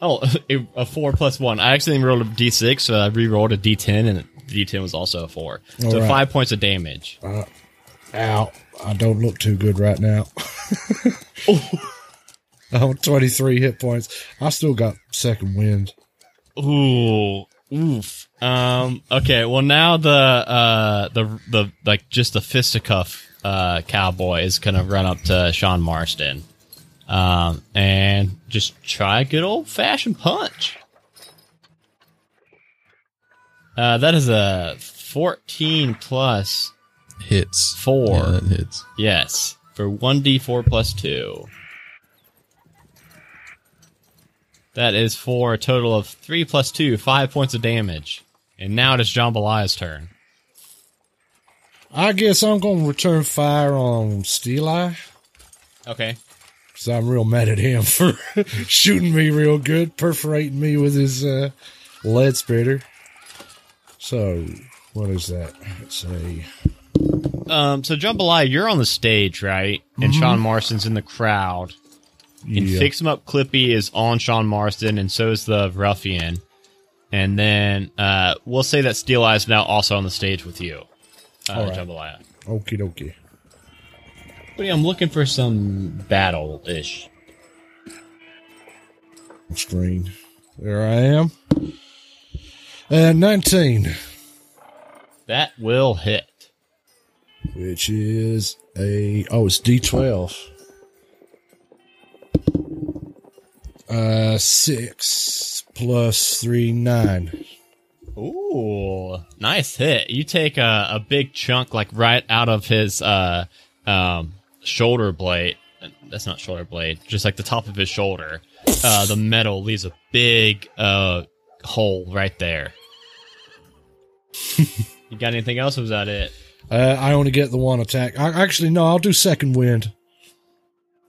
Oh, a, a four plus one. I actually rolled a D6, so I re-rolled a D10, and the D10 was also a four. So All right. five points of damage. Ow. I don't look too good right now. oh, 23 hit points. I still got second wind. Ooh, oof. Um. Okay. Well, now the uh the the like just the fisticuff uh cowboy is gonna run up to Sean Marston, um, and just try a good old fashioned punch. Uh, that is a fourteen plus Hits. four. Yeah, that hits. Yes, for one d four plus two. That is for a total of three plus two, five points of damage. And now it is Jambalaya's turn. I guess I'm going to return fire on Steel Eye. Okay. Because I'm real mad at him for shooting me real good, perforating me with his uh, lead spitter. So, what is that? Let's see. Um, so Jambalaya, you're on the stage, right? And Sean Marston's in the crowd. And Yeah. Fix 'em Up Clippy is on Sean Marston, and so is the ruffian. And then uh, we'll say that Steel Eye is now also on the stage with you, uh, All right. Jambalaya. Okie dokie. But yeah, I'm looking for some battle ish. Screen. There I am. And 19, That will hit. which is a. Oh, it's D12. Uh, 6 plus 3, 9. Ooh, nice hit. You take a, a big chunk like right out of his uh um shoulder blade. That's not shoulder blade, just like the top of his shoulder. Uh the metal leaves a big uh hole right there. you got anything else or was that it? Uh, I only get the one attack. I, actually, no, I'll do second wind.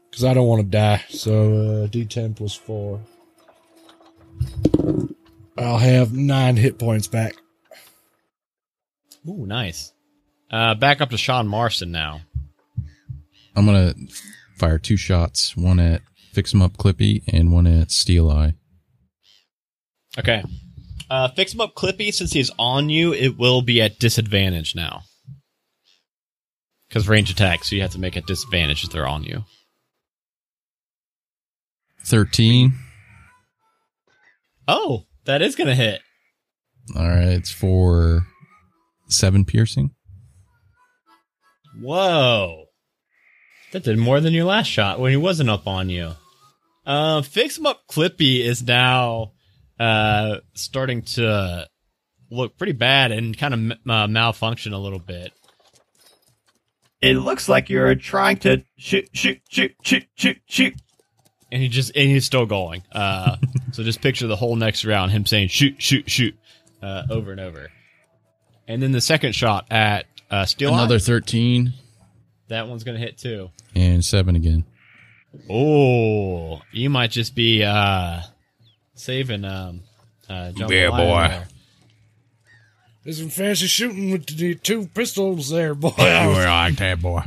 Because I don't want to die. So, uh, D10 plus 4. I'll have 9 hit points back. Ooh, nice. Uh back up to Sean Marston now. I'm gonna fire two shots, one at Fix 'em Up Clippy and one at Steel Eye. Okay. Uh fix him up Clippy since he's on you, it will be at disadvantage now. Because range attack, so you have to make a disadvantage if they're on you. Thirteen. Oh, that is gonna hit. All right, it's for seven piercing. Whoa. That did more than your last shot when he wasn't up on you. Uh, Fix him up Clippy is now uh, starting to look pretty bad and kind of m- uh, malfunction a little bit. It looks like you're trying to shoot, shoot, shoot, shoot, shoot, shoot. And he just and he's still going. Uh, so just picture the whole next round him saying shoot, shoot, shoot uh, over and over. And then the second shot at uh, Steel Eye, Another thirteen that one's gonna hit too. and seven again. Oh, you might just be uh saving um uh Jambalaya Yeah, boy. there. There's some fancy shooting with the two pistols there, boy. You I were like that, boy.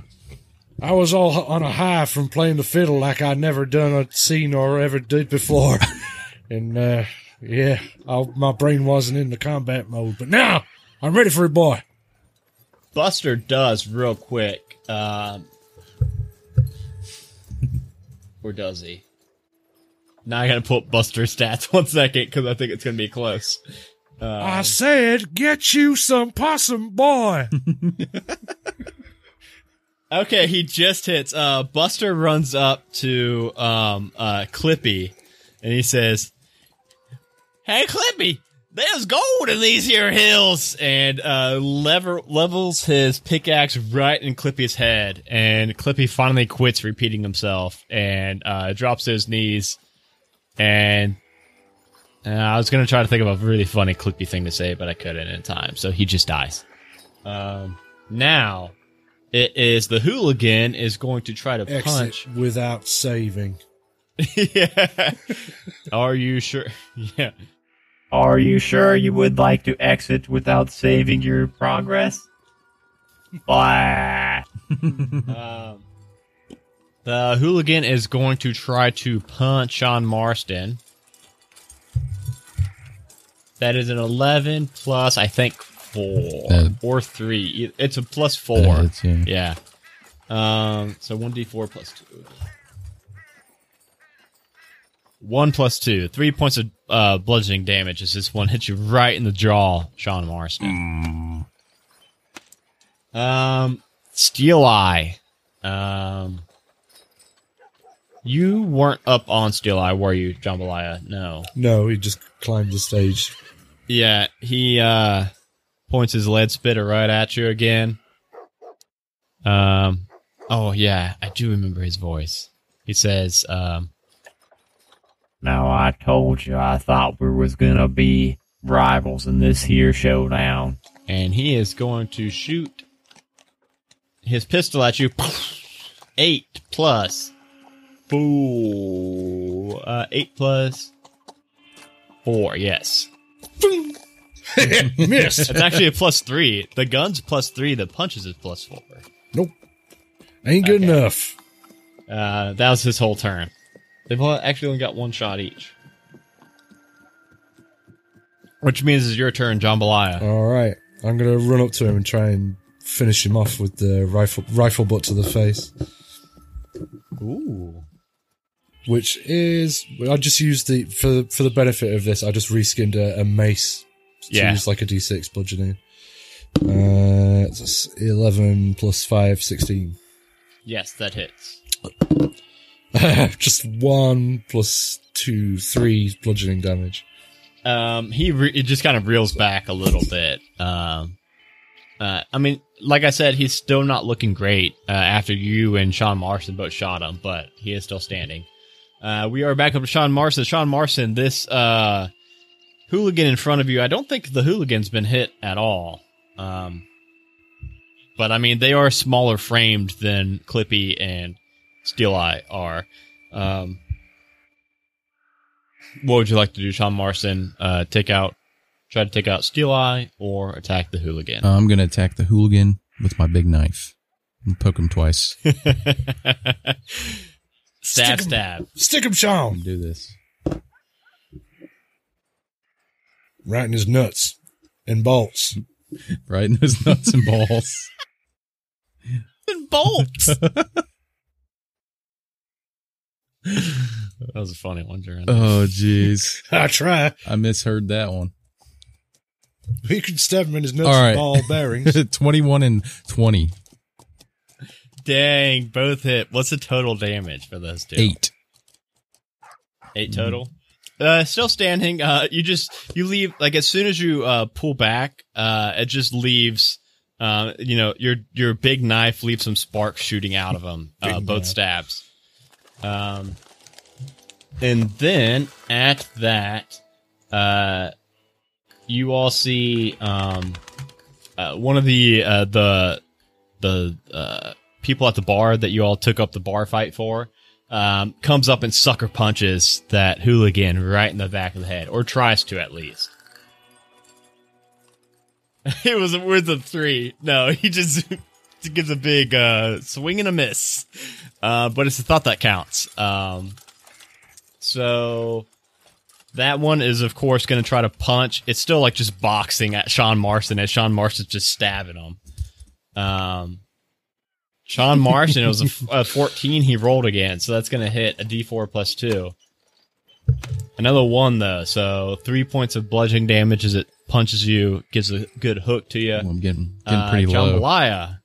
I was all on a high from playing the fiddle like I'd never done a scene or ever did before. and, uh, yeah, I, my brain wasn't in the combat mode. But now, I'm ready for it, boy. Buster does real quick. Um or does he? Now I gotta put Buster stats one second because I think it's gonna be close. I said, get you some possum, boy. Okay, he just hits. Uh, Buster runs up to um, uh, Clippy, and he says, "Hey, Clippy, there's gold in these here hills, and uh, lever levels his pickaxe right in Clippy's head, and Clippy finally quits repeating himself and uh, drops his knees, and uh, I was gonna try to think of a really funny Clippy thing to say, but I couldn't in time, so he just dies. Um, now it is the hooligan is going to try to Exit punch. without saving. yeah. Are you sure? Yeah. Are you sure you would like to exit without saving your progress? Blah. Um, the hooligan is going to try to punch Sean Marston. That is an 11 plus, I think, 4 That- or 3. It's a plus 4. That hits, yeah. Yeah. Um, so 1d4 plus 2. 1 plus 2. 3 points of uh, bludgeoning damage as this one hits you right in the jaw, Sean Marston. Um, Steel Eye. Um, you weren't up on Steel Eye, were you, Jambalaya? No. No, he just climbed the stage. Yeah, he uh points his lead spitter right at you again. Um oh yeah, I do remember his voice. He says, um Now I told you I thought we was gonna be rivals in this here showdown. and he is going to shoot his pistol at you. Eight plus four. Uh, eight plus four. Yes, Missed. it's actually a plus three. The gun's plus three. The punches is plus four. nope. Ain't good Okay. enough. Uh, that was his whole turn. They've all actually only got one shot each. Which means it's your turn, Jambalaya. All right. I'm going to run up to him and try and finish him off with the rifle rifle butt to the face, Ooh. which is I just used the for for the benefit of this. I just reskinned a, a mace to Yeah. use like a d6 bludgeoning. Uh, it's 11 plus 5, 16. Yes, that hits. just one plus two, three bludgeoning damage. Um, he re- it just kind of reels back a little bit. Um, uh, I mean, like I said, he's still not looking great uh, after you and Sean Marston both shot him, but he is still standing. Uh, we are back up to Sean Marston. Sean Marston, this uh, hooligan in front of you, I don't think the hooligan's been hit at all. Um, but I mean, they are smaller framed than Clippy and Steel Eye are. Um, what would you like to do, Sean Marston? Uh, take out, try to take out Steel Eye or attack the hooligan? I'm gonna attack the hooligan with my big knife and poke him twice. stab, Stick 'em. stab. Stick him, Sean! Do this. Right in his nuts and bolts. Right in his nuts and balls. And bolts. that was a funny one, Jaron. Oh jeez. I try. I misheard that one. We could stab him in his nuts All right. and ball bearings. 21 and 20. Dang, both hit. What's the total damage for those two? 8. Eight total. Uh, still standing. Uh, you just you leave like as soon as you uh pull back, uh, it just leaves. Uh, you know your your big knife leaves some sparks shooting out of them. Uh, both knife. stabs. Um, and then at that, uh, you all see um, uh, one of the uh, the the uh, people at the bar that you all took up the bar fight for um, comes up and sucker punches that hooligan right in the back of the head, or tries to at least. it was worth a three. No, he just gives a big uh, swing and a miss. Uh, but it's the thought that counts. Um, so that one is, of course, going to try to punch. It's still like just boxing at Sean Marston as Sean Marston's just stabbing him. Um, Sean Marsh, and it was a 14 he rolled again, so that's going to hit a d4 plus 2. Another one, though, so three points of bludgeoning damage as it punches you, gives a good hook to you. I'm getting, getting Uh, pretty low. Jambalaya.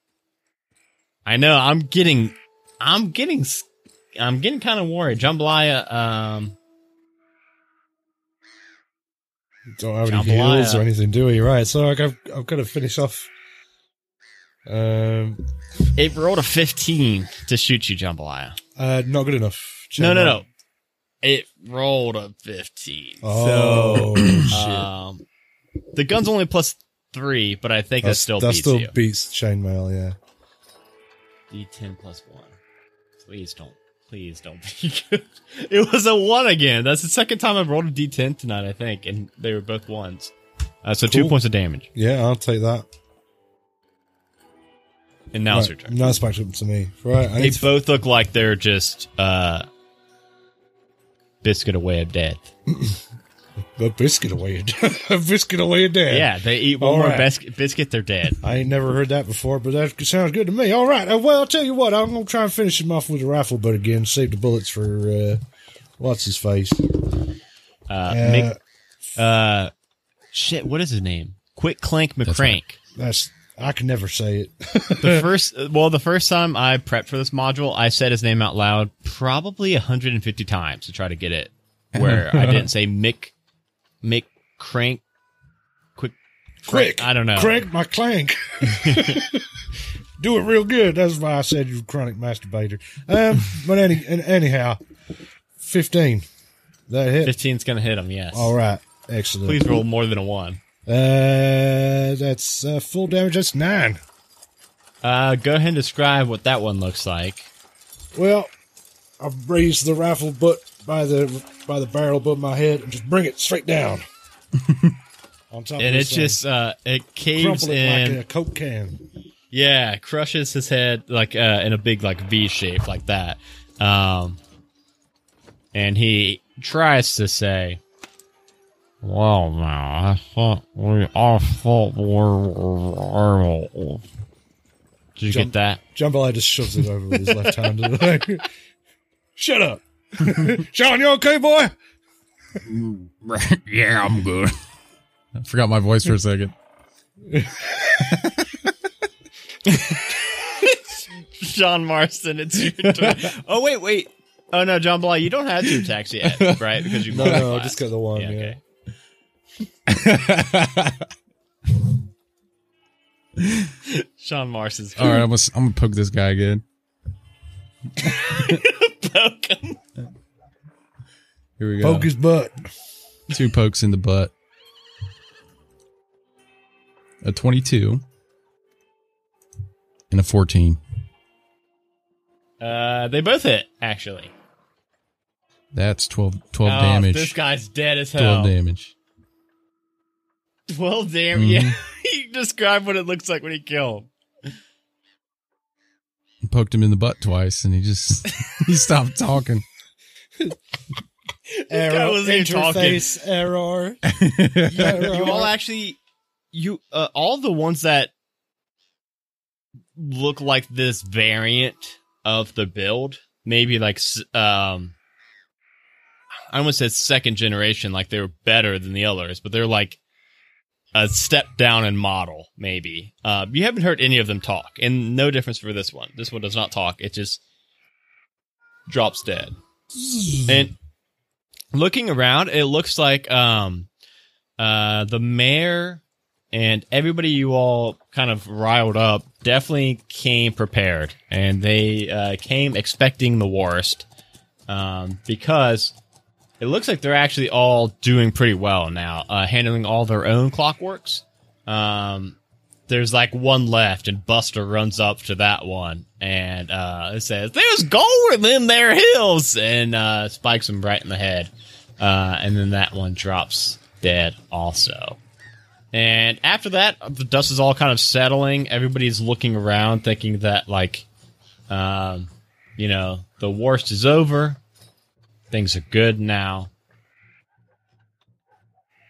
I know, I'm getting, I'm getting, s- I'm getting kind of worried. Jambalaya, um, don't have any Jambalaya. heals or anything, do we? Right. So I've I've got to finish off. Um, It rolled a 15 to shoot you, Jambalaya. uh, not good enough. No, no, no. It rolled a 15. Oh, so, shit. um, the gun's only plus three, but I think that still that beats still you. beats chainmail. Yeah. D10 plus one. Please don't. Please don't be good. It was a one again. That's the second time I've rolled a D10 tonight, I think, and they were both ones. Uh, so two points of damage. Yeah, I'll take that. And now it's right, your turn. Now it's back up to me. Right. I They need to, both look like they're just uh, biscuit away of dead. a biscuit away. a biscuit away a dead. Yeah, they eat one All more right. biscuit, biscuit, they're dead. I ain't never heard that before, but that sounds good to me. All right. Uh, well, I'll tell you what. I'm gonna try and finish him off with a rifle butt again. Save the bullets for uh, what's his face. Uh, Uh, Mick, uh, shit, what is his name? Quick Clank McCrank. that's I can never say it. the first, well, the first time I prepped for this module, I said his name out loud probably 150 times to try to get it. Where I didn't say Mick, Mick Crank, Quick, Quick, I don't know. Crank my clank. Do it real good. That's why I said you're a chronic masturbator. Um, but any anyhow, fifteen. That hit. 15's gonna hit him. Yes. All right. Excellent. Please roll more than a one. Uh, that's uh, full damage. That's nine. Uh, go ahead and describe what that one looks like. Well, I raise the rifle butt by the by the barrel above my head and just bring it straight down. On top And of it just, uh, it caves in. like a coke can. Yeah, crushes his head like uh, in a big like V shape like that. Um, and he tries to say, "Well, now I thought we I thought we were." Did you Jump- get that? Jambalaya just shoves it over with his left hand. Shut up. Sean, you okay, boy? yeah, I'm good. I forgot my voice for a second. John Marston, it's your turn. oh wait, wait. Oh no, John Bly, you don't have two attacks yet, right? Because you No, no, I just got the one. Yeah. okay. Sean Mars is. All right, I'm gonna, I'm gonna poke this guy again. poke him. Here we go. Poke his butt. Two pokes in the butt. A 22 and a 14. Uh, they both hit actually. That's 12, 12 Oh, damage. This guy's dead as hell. 12 damage. 12 damage. Yeah. he described what it looks like when he killed. Poked him in the butt twice and he just he stopped talking. Error. wasn't even talking. Interface error. You all actually, you uh, all the ones that look like this variant of the build, maybe like s- um, I almost said second generation, like they were better than the others, but they're like a step down in model, maybe. Uh, you haven't heard any of them talk, and no difference for this one. This one does not talk; it just drops dead. And looking around, it looks like um, uh, the mayor and everybody you all kind of riled up definitely came prepared, and they uh, came expecting the worst um, because it looks like they're actually all doing pretty well now, uh, handling all their own clockworks. Um, there's like one left, and Buster runs up to that one and uh, it says, "There's gold in their hills," and uh, spikes him right in the head. Uh, and then that one drops dead also. And after that, the dust is all kind of settling. Everybody's looking around, thinking that like, um, you know, the worst is over. Things are good now.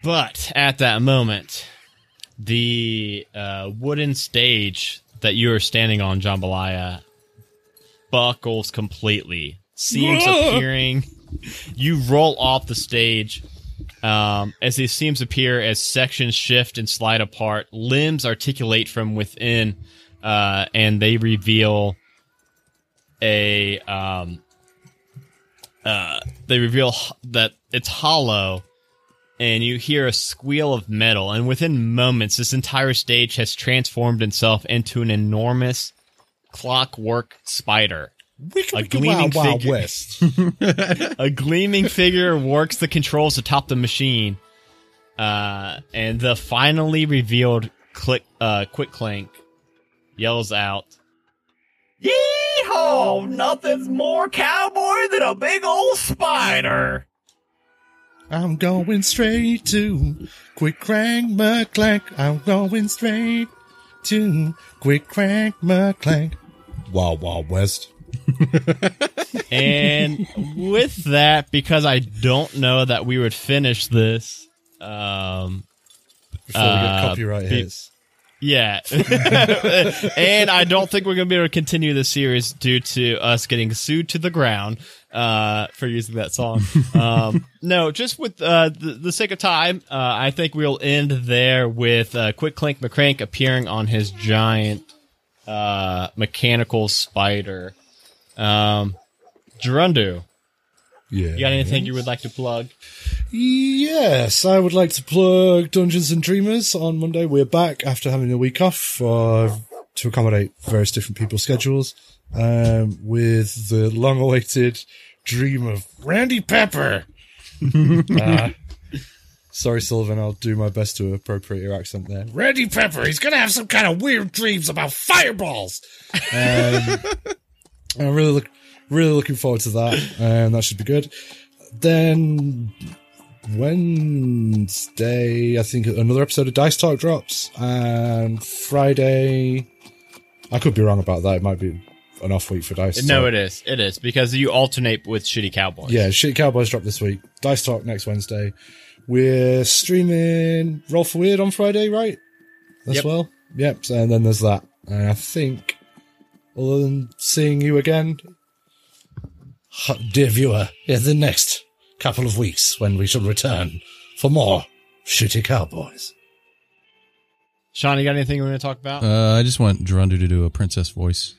But at that moment, the uh, wooden stage that you are standing on, Jambalaya, buckles completely. Seams appearing. You roll off the stage um, as these seams appear as sections shift and slide apart. Limbs articulate from within, uh, and they reveal a um, uh, they reveal that it's hollow and you hear a squeal of metal. And within moments, this entire stage has transformed itself into an enormous clockwork spider. A gleaming Wild, Wild figure. West. a gleaming figure works the controls atop the machine. Uh, and the finally revealed click, uh, quick clank yells out, Yeehaw! Nothing's more cowboy than a big old spider. I'm going straight to Quick Crank McClank. I'm going straight to Quick Crank McClank. Wild Wild West. and with that, because I don't know that we would finish this, um, Before we get Uh, copyright be- hits. Yeah, and I don't think we're going to be able to continue this series due to us getting sued to the ground uh, for using that song. Um, no, just with uh, the, the sake of time, uh, I think we'll end there with uh, Quick Clank McCrank appearing on his giant uh, mechanical spider. Um, Gerundu, Yeah. you got anything you would like to plug? Yes, I would like to plug Dungeons and Dreamers on Monday. We're back after having a week off uh, to accommodate various different people's schedules um, with the long awaited dream of Randy Pepper. Uh, sorry, Sylvan, I'll do my best to appropriate your accent there. Randy Pepper, he's going to have some kind of weird dreams about fireballs. Um, I'm really, look, really looking forward to that, and that should be good. Then Wednesday, I think another episode of Dice Talk drops, and Friday, I could be wrong about that. It might be an off week for Dice. No, Talk. it is. It is because you alternate with Shitty Cowboys. Yeah, Shit Cowboys drop this week. Dice Talk next Wednesday. We're streaming Roll for Weird on Friday, right? As Yep. well. Yep. And then there's that. And I think, other than seeing you again, dear viewer, in the next couple of weeks when we shall return for more Shitty Cowboys. Sean, you got anything we want to talk about? Uh, I just want Gerundu to do a princess voice.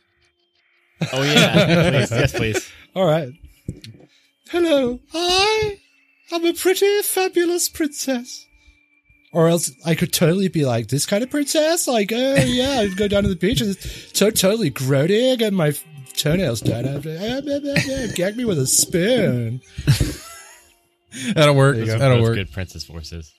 oh yeah, please, yes, please. All right. Hello, I am a pretty fabulous princess. Or else I could totally be like this kind of princess. Like, oh yeah, I'd go down to the beach and so totally grody, get my toenails done. I'd be, "Ah, blah, blah, blah," Gag me with a spoon. That'll work. There you go. That'll Those work. good princess voices.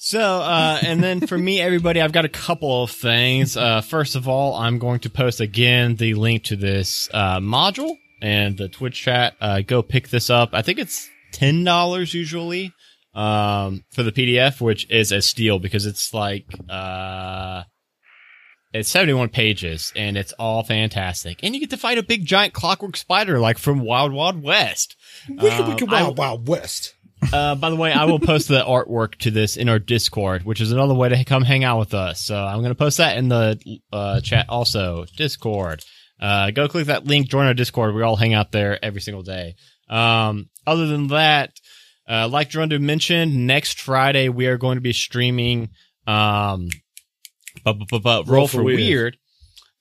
So, uh, and then for me, everybody, I've got a couple of things. Uh, first of all, I'm going to post again the link to this uh, module and the Twitch chat. Uh, go pick this up. I think it's ten dollars usually um, for the PDF, which is a steal because it's like uh, it's 71 pages and it's all fantastic. And you get to fight a big giant clockwork spider like from Wild Wild West. Wicca Um, wicca I- wild wild west. uh, by the way, I will post the artwork to this in our Discord, which is another way to come hang out with us. So I'm going to post that in the uh, chat also. Discord. Uh, go click that link, join our Discord. We all hang out there every single day. Um, other than that, uh, like Gerundu mentioned, next Friday we are going to be streaming um, bu- Roll, for, weird.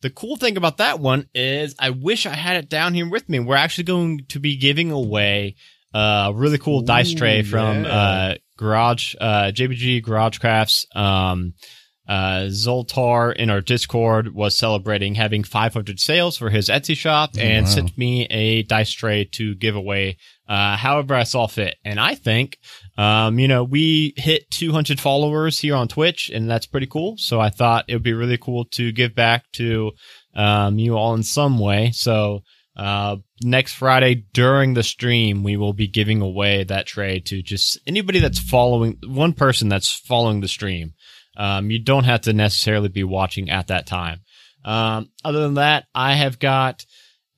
The cool thing about that one is I wish I had it down here with me. We're actually going to be giving away a really cool dice tray from yeah. uh, Garage uh, JBG Garage Crafts. Um, uh, Zoltar in our Discord was celebrating having 500 sales for his Etsy shop and wow. sent me a dice tray to give away, uh, however I saw fit. And I think, um, you know, we hit 200 followers here on Twitch and that's pretty cool. So I thought it would be really cool to give back to, um, you all in some way. So, uh, next Friday during the stream, we will be giving away that tray to just anybody that's following, one person that's following the stream. Um, you don't have to necessarily be watching at that time. Um, other than that, I have got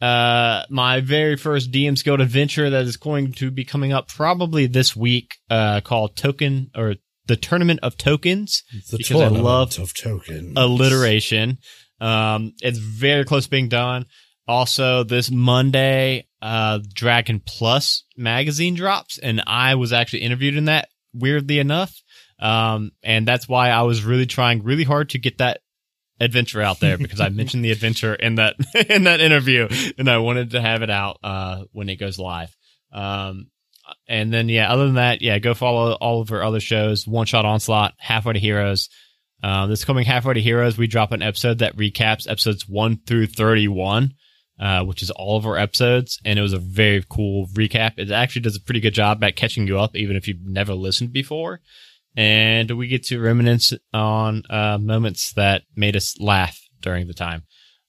uh, my very first DM's Guild adventure that is going to be coming up probably this week, uh, called Token or the Tournament of Tokens. The Because I tournament love of tokens. alliteration. Um, it's very close to being done. Also, this Monday, uh, Dragon Plus magazine drops, and I was actually interviewed in that. Weirdly enough, um, and that's why I was really trying really hard to get that adventure out there because I mentioned the adventure in that in that interview, and I wanted to have it out uh, when it goes live. Um, and then yeah, other than that, yeah, go follow all of our other shows. One Shot Onslaught, Halfway to Heroes. Uh, this coming Halfway to Heroes, we drop an episode that recaps episodes one through thirty-one, uh, which is all of our episodes, and it was a very cool recap. It actually does a pretty good job at catching you up, even if you've never listened before. And we get to reminisce on uh, moments that made us laugh during the time.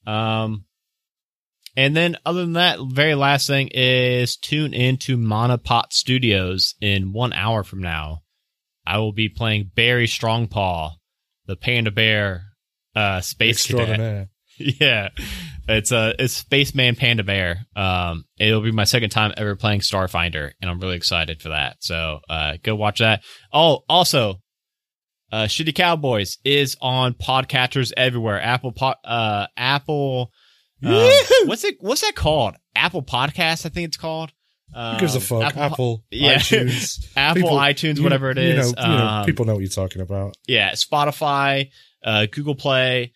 Um, and then, other than that, very last thing is tune into Monopot Studios in one hour from now. I will be playing Barry Strongpaw, the panda bear, uh, space cadet. Yeah, it's a it's Spaceman Panda Bear. Um, it'll be my second time ever playing Starfinder, and I'm really excited for that. So, uh, go watch that. Oh, also, uh, Shitty Cowboys is on podcatchers everywhere. Apple pod, uh, Apple. um, what's it? What's that called? Apple Podcast, I think it's called. Um, Who gives a fuck? Apple, Apple, yeah. iTunes, Apple, People- iTunes, you- whatever it is. You know, you know, Um, people know what you're talking about. yeah, Spotify, uh, Google Play.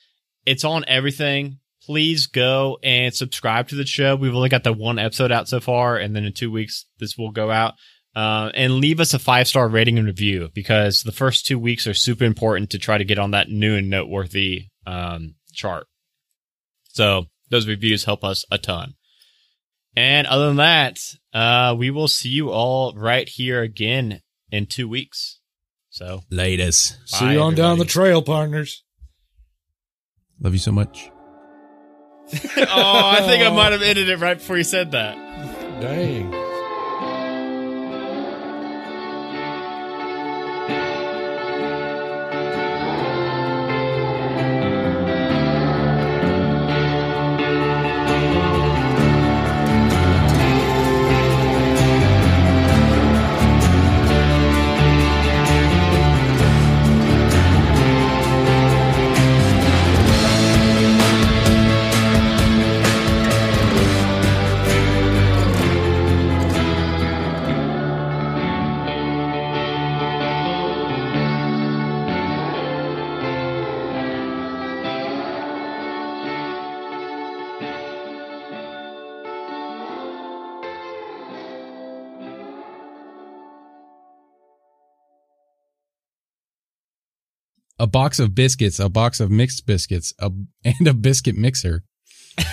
It's on everything. Please go and subscribe to the show. We've only got the one episode out so far, and then in two weeks this will go out. Uh, and leave us a five star rating and review because the first two weeks are super important to try to get on that new and noteworthy um, chart. So those reviews help us a ton. And other than that, uh, we will see you all right here again in two weeks. So Latest. See you on down the trail, partners. Love you so much. oh, I think I might have ended it right before you said that. Dang. A box of biscuits, a box of mixed biscuits, a, and a biscuit mixer.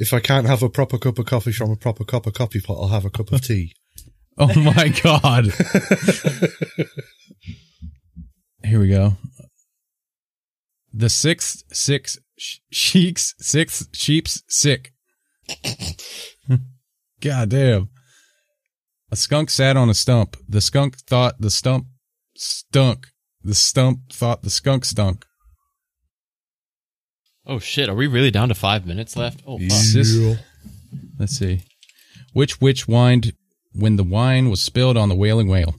If I can't have a proper cup of coffee from a proper cup of coffee pot, I'll have a cup of tea. Oh my god. Here we go. The sixth six sh- sheik's sixth sheep's sick. God damn. A skunk sat on a stump. The skunk thought the stump stunk. The stump thought the skunk stunk. Oh shit! Are we really down to five minutes left? Oh fuck! Sis- Let's see. Which witch whined when the wine was spilled on the wailing whale?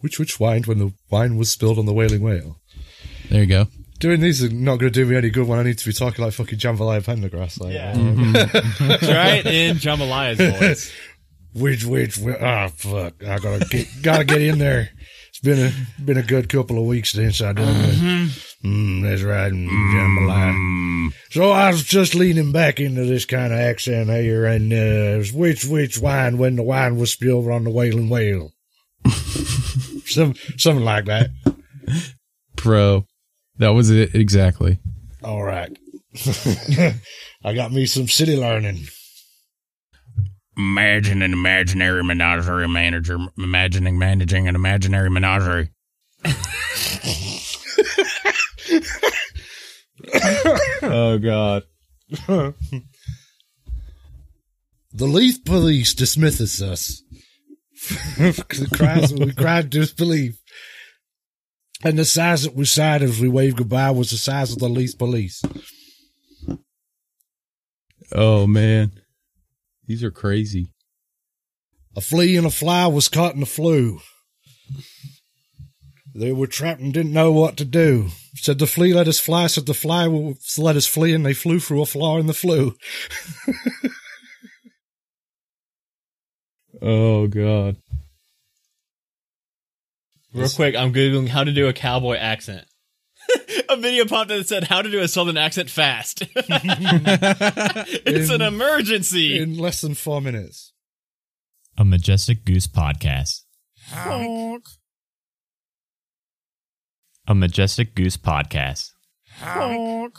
Which witch whined when the wine was spilled on the wailing whale? There you go. Doing these are not going to do me any good when I need to be talking like fucking Jambalaya Pendergrass. Like, Yeah. uh, Try it in Jambalaya's voice. which which which ah fuck! I gotta get gotta get in there. Been a been a good couple of weeks since I done this. Mm, that's right, mm, Jambalaya. So I was just leaning back into this kind of accent here, and uh, which witch wine when the wine was spilled on the wailing whale. Some something like that. Pro. That was it exactly. All right. I got me some city learning. Imagine an imaginary menagerie manager imagining managing an imaginary menagerie. Oh god. The Leith police dismisses us. the cries we cried disbelief. And the size that we sighed as we waved goodbye was the size of the Leith police. Oh man. These are crazy. A flea and a fly was caught in the flue. They were trapped and didn't know what to do. Said the flea let us fly, said the fly will let us flee, and they flew through a flaw in the flue. Oh god. Real quick, I'm googling how to do a cowboy accent. a video popped up that said how to do a southern accent fast. it's an emergency. in less than four minutes. A Majestic Goose podcast. a Majestic Goose podcast. Honk.